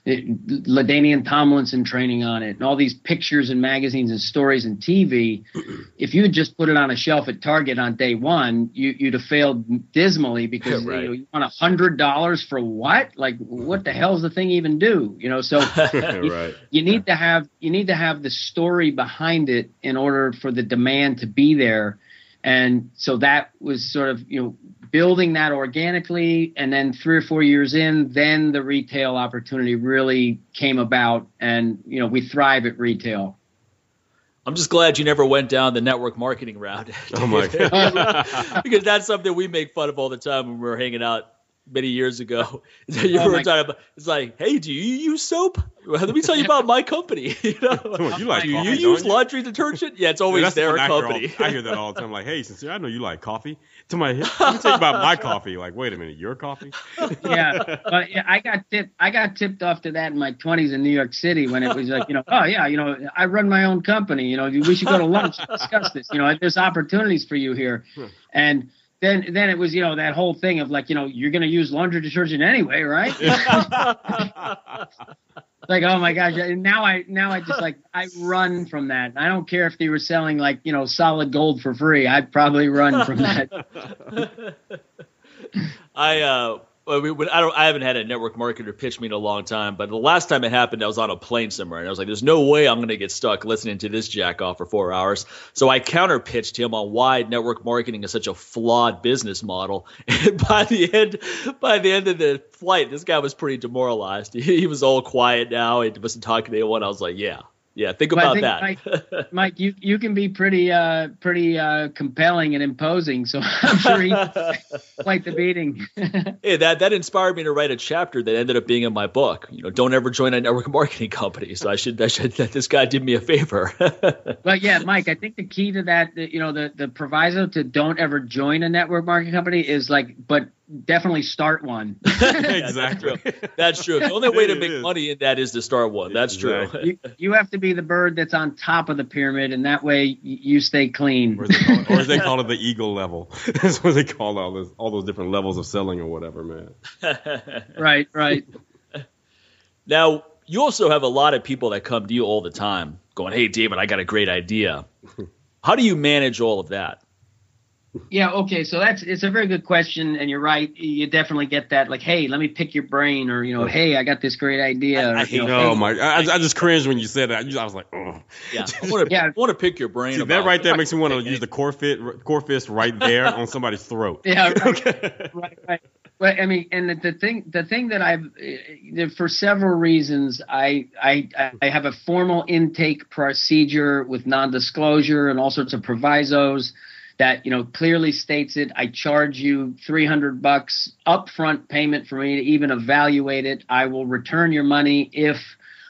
LaDainian Tomlinson training on it and all these pictures and magazines and stories and TV *clears throat* if you had just put it on a shelf at Target on day one you you'd have failed dismally because *laughs* Right. you, know, you want a hundred dollars for what like what the hell does the thing even do you know so *laughs* right. you need to have you need to have the story behind it in order for the demand to be there and so that was sort of you know building that organically and then three or four years in then the retail opportunity really came about and you know we thrive at retail I'm just glad you never went down the network marketing route. Oh my *laughs* god. because that's something we make fun of all the time when we're hanging out many years ago. *laughs* *laughs* you Oh were my- talking about it's like, hey, do you use soap? Well, let me tell you about my company. *laughs* you know, Come you like do you use don't you? laundry detergent? Yeah, it's always that's their what I hear all- company. I hear that all the time. Like, hey, sincere, I know you like coffee. To my, let me tell you about my coffee. Like, wait a minute, your coffee? yeah, but yeah, I got tipped. I got tipped off to that in my 20s in New York City when it was like, you know, oh yeah, you know, I run my own company. You know, we should go to lunch and discuss this. You know, there's opportunities for you here, and then then it was you know that whole thing of like, you know, you're gonna use laundry detergent anyway, right? *laughs* *laughs* like, oh my gosh, and now I now I just like I run from that. I don't care if they were selling like you know solid gold for free. I'd probably run from that. *laughs* I uh, well, we, I don't, I haven't had a network marketer pitch me in a long time, but the last time it happened, I was on a plane somewhere, and I was like, "There's no way I'm going to get stuck listening to this jack off for four hours." So I counter pitched him on why network marketing is such a flawed business model. *laughs* And by the end, by the end of the flight, this guy was pretty demoralized. *laughs* He, he was all quiet now. He wasn't talking to anyone. I was like, "Yeah, yeah, think about think, that." *laughs* Mike, you you can be pretty uh pretty uh compelling and imposing, so *laughs* I'm sure he *laughs* quite the beating. Hey, that that inspired me to write a chapter that ended up being in my book. You know, don't ever join a network marketing company. So I should, I should. that This guy did me a favor. but yeah, Mike, I think the key to that, you know, the the proviso to don't ever join a network marketing company is like, but definitely start one. *laughs* exactly. That's true. The only way to make money in that is to start one. That's true. You, you have to be the bird that's on top of the pyramid, and that way you stay clean. Or they call it, or as they call it, the *laughs* eagle level. *laughs* That's what they call all those all those different levels of selling or whatever, man. Right, right. Now, you also have a lot of people that come to you all the time going, Hey, David, I got a great idea. How do you manage all of that? Yeah, okay. So that's it's a very good question, and you're right. You definitely get that, like, hey, let me pick your brain, or you know, hey, I got this great idea. I- I you hate know, hey, my! I, I just cringed when you said that. I was like, oh. Yeah. *laughs* I want to, Yeah. Want to pick your brain. See, about that right there makes me want to *laughs* use the core fit, core fist right there on somebody's throat. Yeah, right. *laughs* okay. right, right. But I mean, and the, the thing, the thing that I've, uh, for several reasons, I, I, I have a formal intake procedure with non-disclosure and all sorts of provisos that you know clearly states it. I charge you 300 bucks upfront payment for me to even evaluate it. I will return your money if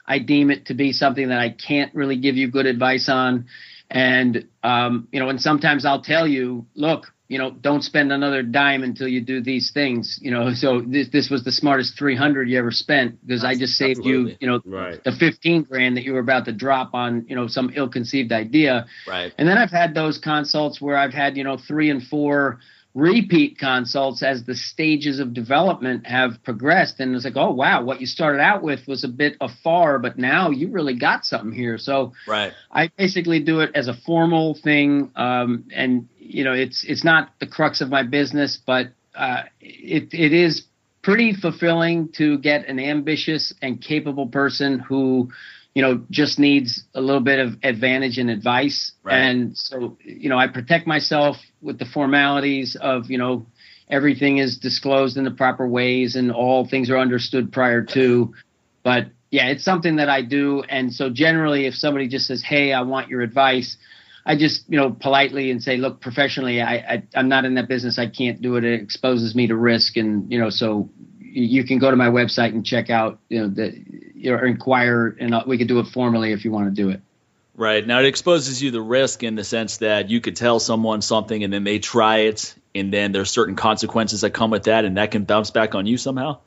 I deem it to be something that I can't really give you good advice on. And um, you know, and sometimes I'll tell you, look, you know, don't spend another dime until you do these things. You know, *laughs* so this this was the smartest 300 you ever spent because I just saved Absolutely. you, you know, Right. the 15 grand that you were about to drop on, you know, some ill-conceived idea. Right. And then I've had those consults where I've had, you know, three and four repeat consults as the stages of development have progressed. And it's like, oh, wow, what you started out with was a bit afar, but now you really got something here. So Right. I basically do it as a formal thing. Um, and, you know, it's, it's not the crux of my business, but uh, it, it is pretty fulfilling to get an ambitious and capable person who you know, just needs a little bit of advantage and advice. Right. And so, you know, I protect myself with the formalities of, you know, everything is disclosed in the proper ways and all things are understood prior to. But yeah, it's something that I do. And so generally, if somebody just says, "Hey, I want your advice," I just you know politely and say, "Look, professionally, I, I I'm not in that business. I can't do it. It exposes me to risk." And you know, so you can go to my website and check out you know the or inquire, and uh, we could do it formally if you want to do it. Right. Now it exposes you the risk in the sense that you could tell someone something and then they try it and then there's certain consequences that come with that and that can bounce back on you somehow.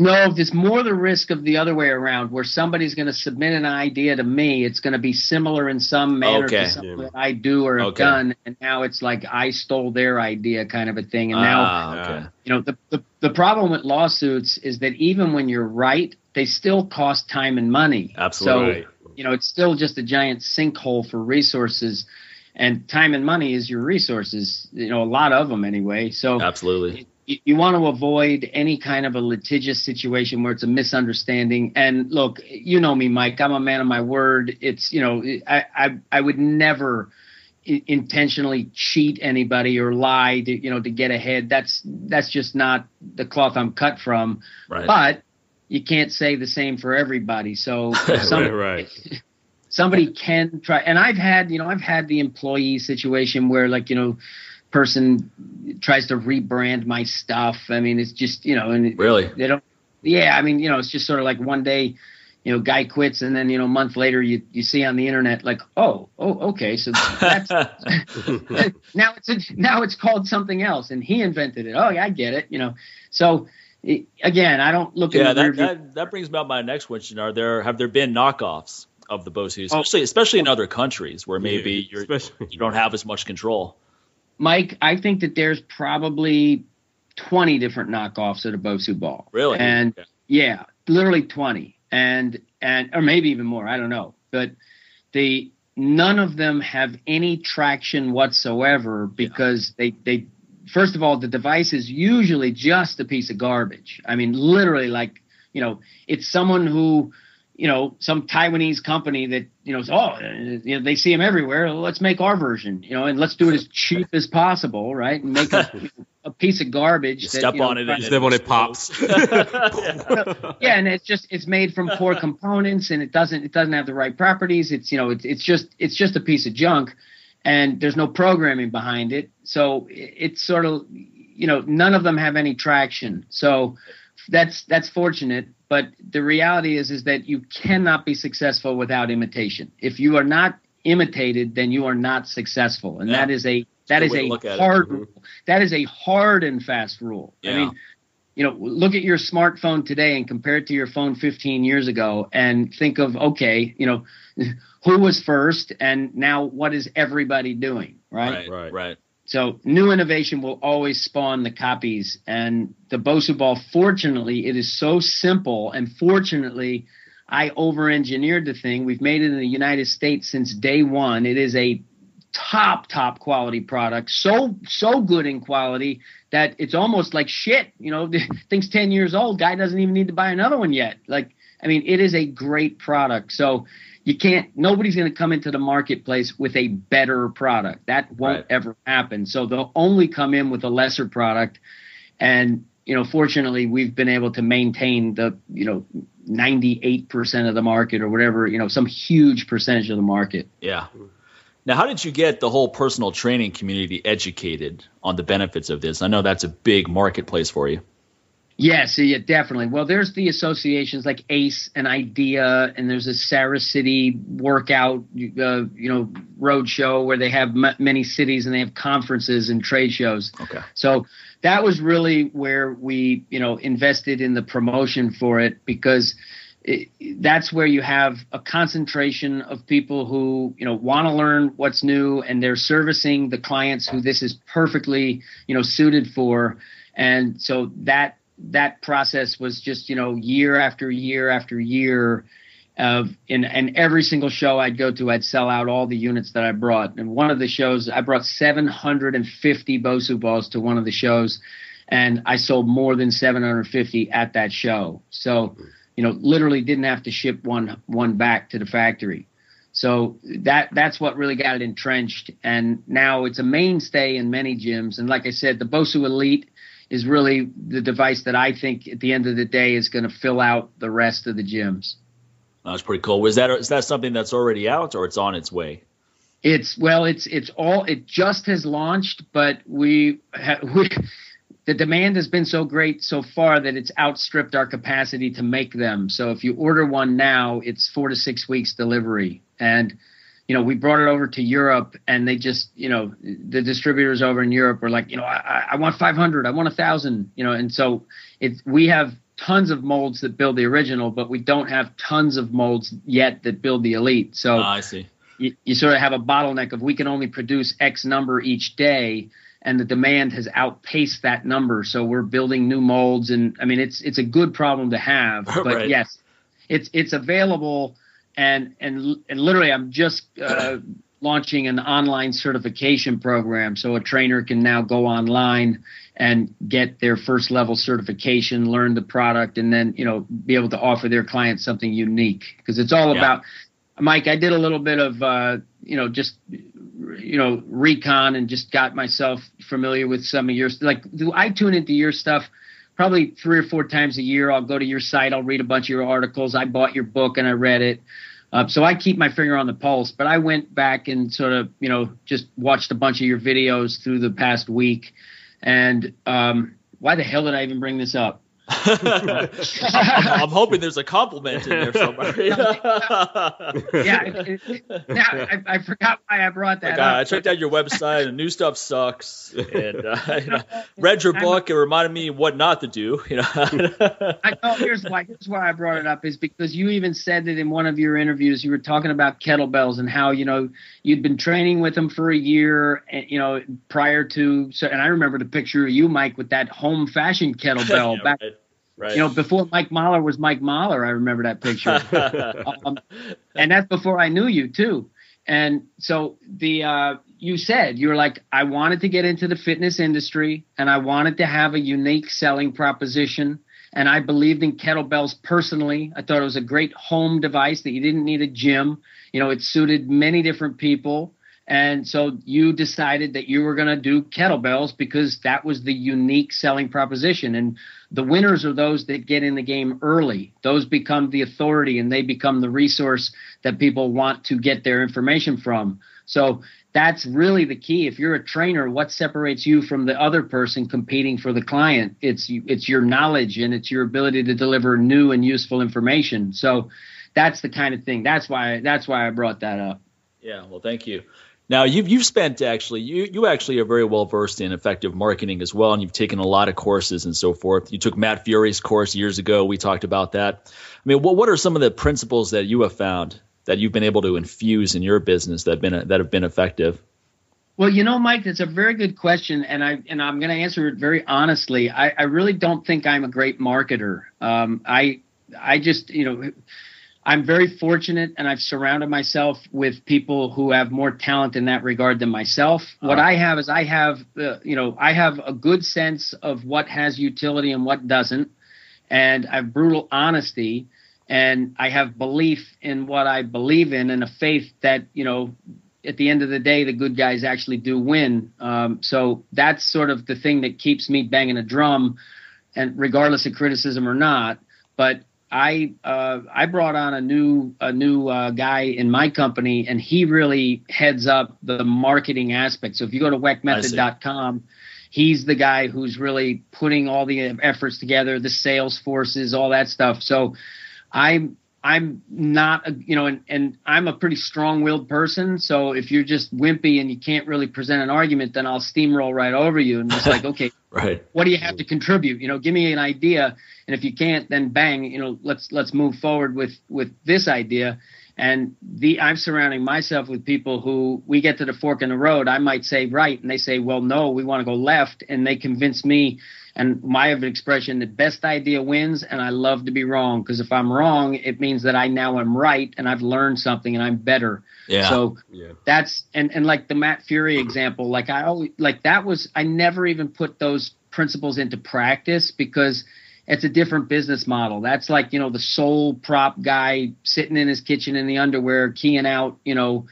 No, there's more the risk of the other way around, where somebody's going to submit an idea to me. It's going to be similar in some manner Okay. to something that I do or have Okay. done, and now it's like I stole their idea, kind of a thing. And now, ah, okay. you know, the, the the problem with lawsuits is that even when you're right, they still cost time and money. Absolutely. So, you know, it's still just a giant sinkhole for resources, and time and money is your resources. You know, a lot of them anyway. So Absolutely. You, you want to avoid any kind of a litigious situation where it's a misunderstanding. And look, you know me, Mike. I'm a man of my word. It's you know, I I, I would never intentionally cheat anybody or lie to you know to get ahead. That's that's just not the cloth I'm cut from. Right. But you can't say the same for everybody. So *laughs* if some, right, right. somebody can try and i've had you know i've had the employee situation where like you know person tries to rebrand my stuff i mean it's just you know and Really? they don't yeah i mean you know it's just sort of like one day you know guy quits and then you know a month later you you see on the internet like oh oh okay so that's *laughs* *laughs* now it's a, now it's called something else and he invented it oh yeah i get it you know so it, again i don't look yeah, the that, rearview- that that brings about my next question. Are there have there been knockoffs of the Bosu, Oh. especially especially in other countries where maybe Yeah, you're you don't have as much control? Mike, I think that there's probably 20 different knockoffs of the Bosu ball. Really? And Okay. yeah, literally 20. And and or maybe even more, I don't know. But the none of them have any traction whatsoever because they they first of all the device is usually just a piece of garbage. I mean literally like, you know, it's someone who you know, some Taiwanese company that, you know, oh, you know, they see them everywhere. Let's make our version, you know, and let's do it as cheap as possible, right? And make a, *laughs* a piece of garbage. You that, step you know, on it try- and Step on it pops. *laughs* *laughs* yeah, and it's just it's made from poor components, and it doesn't it doesn't have the right properties. It's you know it's it's just it's just a piece of junk, and there's no programming behind it. So it's sort of you know none of them have any traction. So that's that's fortunate. But the reality is is that you cannot be successful without imitation. If you are not imitated, then you are not successful, and Yeah. that is a that is a hard rule. That is a hard and fast rule. I mean, you know, look at your smartphone today and compare it to your phone 15 years ago and think of, okay, you know, *laughs* who was first and now what is everybody doing, right? Right, Right. right. So new innovation will always spawn the copies. And the Bosu ball, fortunately, it is so simple. And fortunately, I over engineered the thing. We've made it in the United States since day one. It is a top, top quality product. So, so good in quality that it's almost like shit. You know, the *laughs* thing's 10 years old. Guy doesn't even need to buy another one yet. Like, I mean, it is a great product. So you can't, nobody's going to come into the marketplace with a better product. That won't Right. ever happen. So they'll only come in with a lesser product. And, you know, fortunately, we've been able to maintain the, you know, 98% of the market or whatever, you know, some huge percentage of the market. Yeah. Now, how did you get the whole personal training community educated on the benefits of this? I know that's a big marketplace for you. Yes, yeah, definitely. Well, there's the associations like ACE and IDEA, and there's a Sara City workout, uh, you know, road show where they have m- many cities and they have conferences and trade shows. Okay. So that was really where we, you know, invested in the promotion for it because it, that's where you have a concentration of people who, you know, want to learn what's new and they're servicing the clients who this is perfectly, you know, suited for. And so that that process was just, you know, year after year after year of in and every single show I'd go to, I'd sell out all the units that I brought. And one of the shows, I brought 750 Bosu balls to one of the shows, and I sold more than 750 at that show. So, you know, literally didn't have to ship one one back to the factory. So that that's what really got it entrenched, and now it's a mainstay in many gyms. And like I said, the Bosu Elite is really the device that I think at the end of the day is going to fill out the rest of the gyms. That's pretty cool. Was that is that something that's already out or it's on its way? It's well, it's it's all it just has launched, but we ha, we the demand has been so great so far that it's outstripped our capacity to make them. So if you order one now, it's four to six weeks delivery, and you know, we brought it over to Europe and they just, you know, the distributors over in Europe were like, you know, I, I want 500, I want a thousand, you know, and so it, we have tons of molds that build the original, but we don't have tons of molds yet that build the elite. So oh, I see. You, you sort of have a bottleneck of we can only produce X number each day and the demand has outpaced that number. So we're building new molds, and I mean it's it's a good problem to have. But *laughs* right. yes, it's it's available and and and literally I'm just uh, launching an online certification program. So a trainer can now go online and get their first level certification learn the product and then you know be able to offer their clients something unique. Because it's all yeah. about mike i did a little bit of uh, you know just you know recon and just got myself familiar with some of your like do i tune into your stuff probably three or four times a year? I'll go to your site i'll read a bunch of your articles. I bought your book and i read it uh, so I keep my finger on the pulse, but I went back and sort of, you know, just watched a bunch of your videos through the past week. And um, why the hell did I even bring this up? I'm, I'm, hoping there's a compliment in there somewhere. *laughs* yeah, it, it, now I, I, forgot why I brought that like, up. I checked out your website, and new stuff sucks. And uh, *laughs* you know, *laughs* read your book, it reminded me what not to do. You know, I know. Here's why. Here's why I brought it up is because you even said that in one of your interviews. You were talking about kettlebells and how you know you'd been training with them for a year, and you know prior to. So, and I remember the picture of you, Mike, with that home fashion kettlebell yeah, back. Right Right. You know, before Mike Mahler was Mike Mahler, I remember that picture. *laughs* um, and that's before I knew you too. And so the uh, you said you were like, I wanted to get into the fitness industry, and I wanted to have a unique selling proposition. And I believed in kettlebells personally. I thought it was a great home device that you didn't need a gym. You know, it suited many different people. And so you decided that you were going to do kettlebells because that was the unique selling proposition. And the winners are those that get in the game early. Those become the authority and they become the resource that people want to get their information from. So that's really the key. If you're a trainer, what separates you from the other person competing for the client? It's it's your knowledge and it's your ability to deliver new and useful information. So that's the kind of thing. That's why that's why I brought that up. Yeah, well, thank you. Now you've you've spent actually you you actually are very well versed in effective marketing as well, and you've taken a lot of courses and so forth. You took Matt Furey's course years ago. We talked about that. I mean, what what are some of the principles that you have found that you've been able to infuse in your business that have been that have been effective? Well, you know, Mike, that's a very good question, and I and I'm going to answer it very honestly. I, I really don't think I'm a great marketer. Um, I I just you know I'm very fortunate and I've surrounded myself with people who have more talent in that regard than myself. Uh-huh. What I have is I have, uh, you know, I have a good sense of what has utility and what doesn't. And I have brutal honesty and I have belief in what I believe in and a faith that, you know, at the end of the day, the good guys actually do win. Um, so that's sort of the thing that keeps me banging a drum and regardless of criticism or not. But I uh, I brought on a new a new uh, guy in my company, and he really heads up the marketing aspect. So if you go to weckmethod.com, he's the guy who's really putting all the efforts together, the sales forces, all that stuff. So I'm I'm not a, you know, and, and I'm a pretty strong-willed person. So if you're just wimpy and you can't really present an argument, then I'll steamroll right over you and just like, *laughs* okay, right, what do you have to contribute? You know, give me an idea and if you can't then bang you know let's let's move forward with with this idea and the i'm surrounding myself with people who we get to the fork in the road i might say right and they say well no we want to go left and they convince me and my expression the best idea wins and i love to be wrong because if i'm wrong it means that i now am right and i've learned something and i'm better yeah. so yeah. that's and and like the matt furey example like i always like that was i never even put those principles into practice because it's a different business model. That's like, you know, the sole prop guy sitting in his kitchen in the underwear, keying out, you know,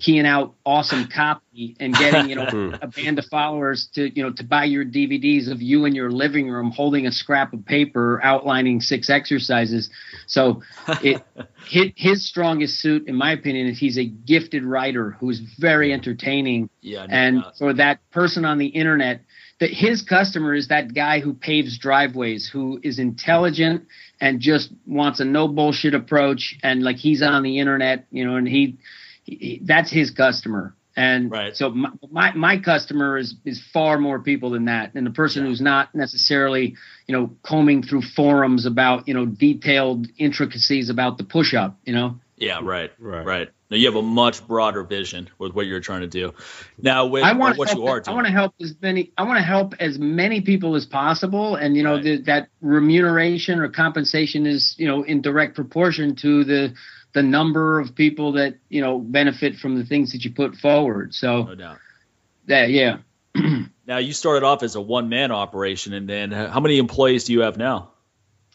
keying out awesome *laughs* copy and getting, you know, Hmm. a band of followers to, you know, to buy your DVDs of you in your living room holding a scrap of paper outlining six exercises. So *laughs* it his, his strongest suit, in my opinion, is he's a gifted writer who's very entertaining Yeah. no and doubt. for that person on the internet that his customer is that guy who paves driveways who is intelligent and just wants a no bullshit approach and like he's on the internet you know and he, he that's his customer and Right. so my, my my customer is is far more people than that and the person Yeah. who's not necessarily you know combing through forums about you know detailed intricacies about the push up you know Yeah, right, Right. right. Now you have a much broader vision with what you're trying to do. Now, with I want what help, you are I want to help as many. I want to help as many people as possible, and you know Right. the, that remuneration or compensation is you know in direct proportion to the the number of people that you know benefit from the things that you put forward. So no doubt. that yeah, *clears throat* Now you started off as a one man operation, and then how many employees do you have now?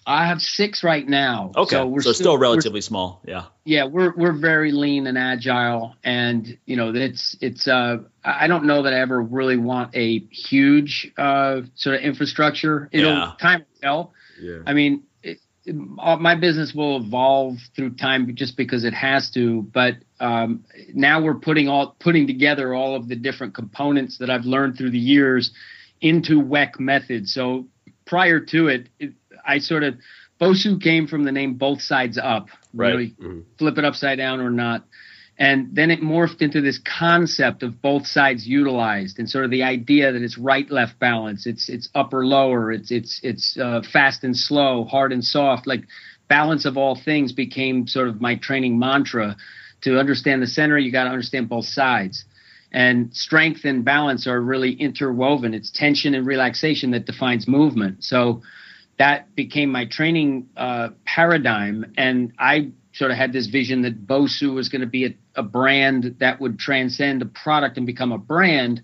I have six right now. Okay, so, we're still, we're- relatively small. Yeah, yeah we're we're very lean and agile and you know it's it's uh i don't know that i ever really want a huge uh sort of infrastructure it'll Yeah. time will tell Yeah. i mean it, it- all- my business will evolve through time just because it has to but um now we're putting all putting together all of the different components that i've learned through the years into Weck method so prior to it, it i sort of bosu came from the name both sides up Right. Really Mhm. flip it upside down or not. And then it morphed into this concept of both sides utilized, and sort of the idea that it's right left balance, it's it's upper lower, it's it's it's uh, fast and slow, hard and soft. Like balance of all things became sort of my training mantra. To understand the center, you got to understand both sides. And strength and balance are really interwoven. It's tension and relaxation that defines movement. So that became my training uh, paradigm. And I sort of had this vision that Bosu was going to be a, a brand that would transcend a product and become a brand.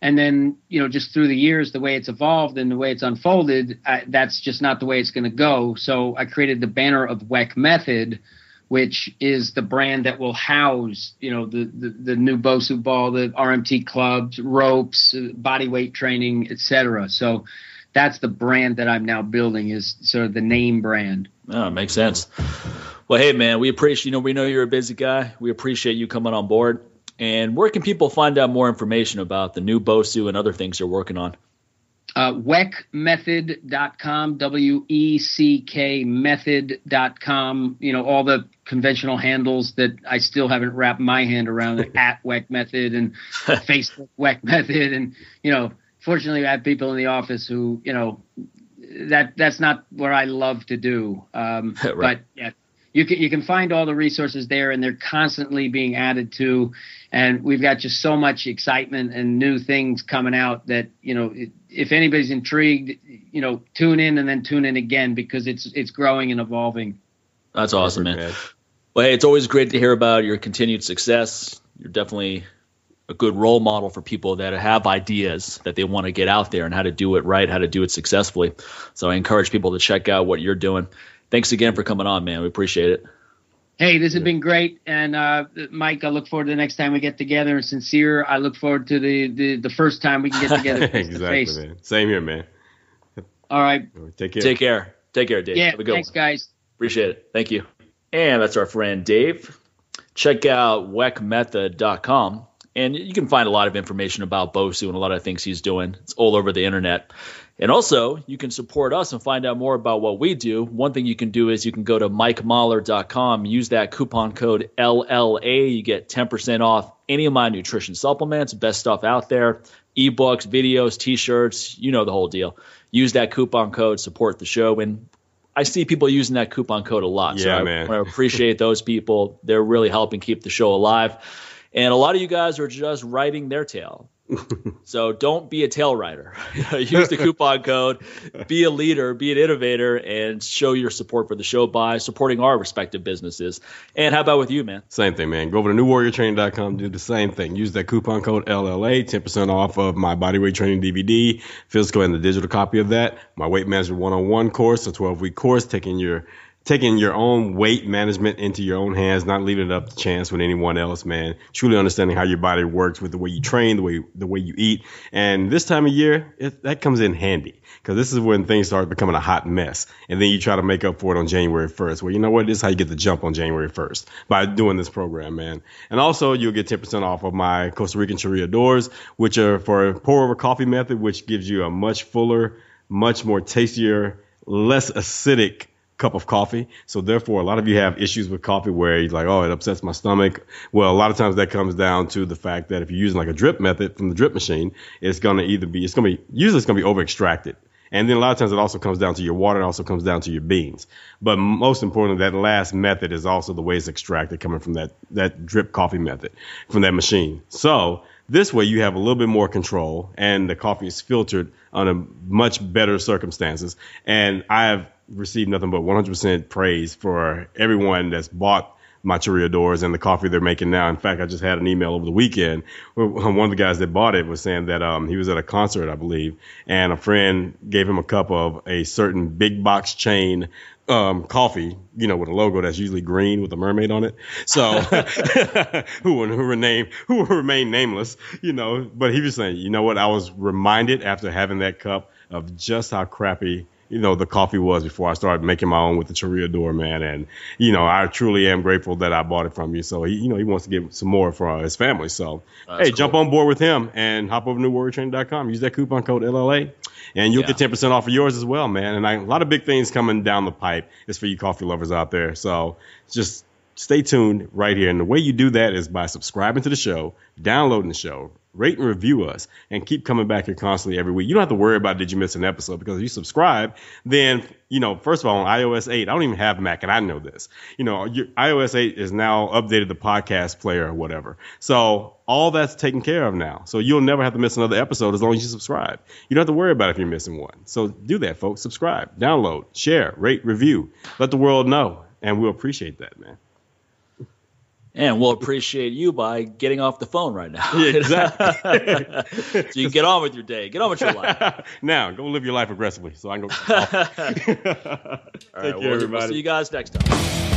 And then, you know, just through the years, the way it's evolved and the way it's unfolded, I, that's just not the way it's going to go. So I created the banner of Weck Method, which is the brand that will house, you know, the the, the new Bosu ball, the RMT clubs, ropes, body weight training, etc. So that's the brand that I'm now building is sort of the name brand. oh, makes sense. Well, hey man, we appreciate you know we know you're a busy guy. We appreciate you coming on board. And where can people find out more information about the new Bosu and other things you're working on? Uh, Weckmethod.com, W E C K method.com, you know, all the conventional handles that I still haven't wrapped my hand around *laughs* at Weck Method and *laughs* Facebook Weck Method. And, you know, fortunately, I have people in the office who, you know, that that's not what I love to do. Um, *laughs* Right. But yeah, you can you can find all the resources there, and they're constantly being added to. And we've got just so much excitement and new things coming out that you know, if anybody's intrigued, you know, tune in and then tune in again because it's it's growing and evolving. That's awesome, man. Well, hey, it's always great to hear about your continued success. You're definitely a good role model for people that have ideas that they want to get out there and how to do it right, how to do it successfully. So I encourage people to check out what you're doing. Thanks again for coming on, man. We appreciate it. Hey, this has been great, and uh, Mike, I look forward to the next time we get together. And sincere, I look forward to the the, the first time we can get together *laughs* face to exactly, face. man. Same here, man. All right, Take care. Take care. Take care, Dave. yeah, Have a good thanks, one. guys. Appreciate it. Thank you. And that's our friend Dave. Check out weckmethod.com and you can find a lot of information about Bosu and a lot of things he's doing. It's all over the internet. And also, you can support us and find out more about what we do. One thing you can do is you can go to mikemahler.com, use that coupon code LLA. You get 10% off any of my nutrition supplements, best stuff out there, ebooks, videos, t shirts, you know the whole deal. Use that coupon code, support the show. And I see people using that coupon code a lot. so Yeah, I, man. I appreciate those people. They're really helping keep the show alive. And a lot of you guys are just writing their tale. *laughs* so don't be a tail rider. *laughs* Use the coupon code, be a leader, be an innovator, and show your support for the show by supporting our respective businesses. And how about with you, man? Same thing, man. Go over to newwarriortraining.com, do the same thing. Use that coupon code LLA, 10% off of my bodyweight training DVD, physical and the digital copy of that. My weight management one-on-one course, a 12-week course, taking your taking your own weight management into your own hands, not leaving it up to chance with anyone else, man. Truly understanding how your body works with the way you train, the way the way you eat, and this time of year, it, that comes in handy because this is when things start becoming a hot mess, and then you try to make up for it on January 1st. Well, you know what? This is how you get the jump on January 1st by doing this program, man. And also, you'll get 10% off of my Costa Rican Chorreadors, which are for pour over coffee method, which gives you a much fuller, much more tastier, less acidic cup of coffee. So therefore, a lot of you have issues with coffee where you're like, oh, it upsets my stomach. Well, a lot of times that comes down to the fact that if you're using like a drip method from the drip machine, it's going to either be, it's going to be, usually it's going to be over extracted. And then a lot of times it also comes down to your water. It also comes down to your beans. But most importantly, that last method is also the way it's extracted coming from that, that drip coffee method from that machine. So this way you have a little bit more control and the coffee is filtered under much better circumstances. And I have received nothing but 100% praise for everyone that's bought my Chorreadors and the coffee they're making now. In fact, I just had an email over the weekend one of the guys that bought it was saying that um, he was at a concert, I believe, and a friend gave him a cup of a certain big box chain um, coffee, you know, with a logo that's usually green with a mermaid on it. So *laughs* *laughs* who will who remain who will remain nameless, you know. But he was saying, you know what? I was reminded after having that cup of just how crappy you know, the coffee was before I started making my own with the Chorreador, man. And, you know, I truly am grateful that I bought it from you. So, he, you know, he wants to get some more for uh, his family. So, hey, cool. jump on board with him and hop over to newwarriortraining.com. Use that coupon code LLA and you'll yeah. get 10% off of yours as well, man. And I, a lot of big things coming down the pipe is for you coffee lovers out there. So just stay tuned right here. And the way you do that is by subscribing to the show, downloading the show, rate and review us and keep coming back here constantly every week. You don't have to worry about did you miss an episode because if you subscribe, then, you know, first of all, on iOS 8, I don't even have Mac and I know this. You know, your, iOS 8 is now updated the podcast player or whatever. So all that's taken care of now. So you'll never have to miss another episode as long as you subscribe. You don't have to worry about if you're missing one. So do that, folks. Subscribe, download, share, rate, review. Let the world know. And we'll appreciate that, man. And we'll appreciate you by getting off the phone right now. Yeah, exactly. *laughs* so you can get on with your day. Get on with your life. *laughs* now, go live your life aggressively so I can go. *laughs* All right, care, we'll, everybody. We'll see you guys next time.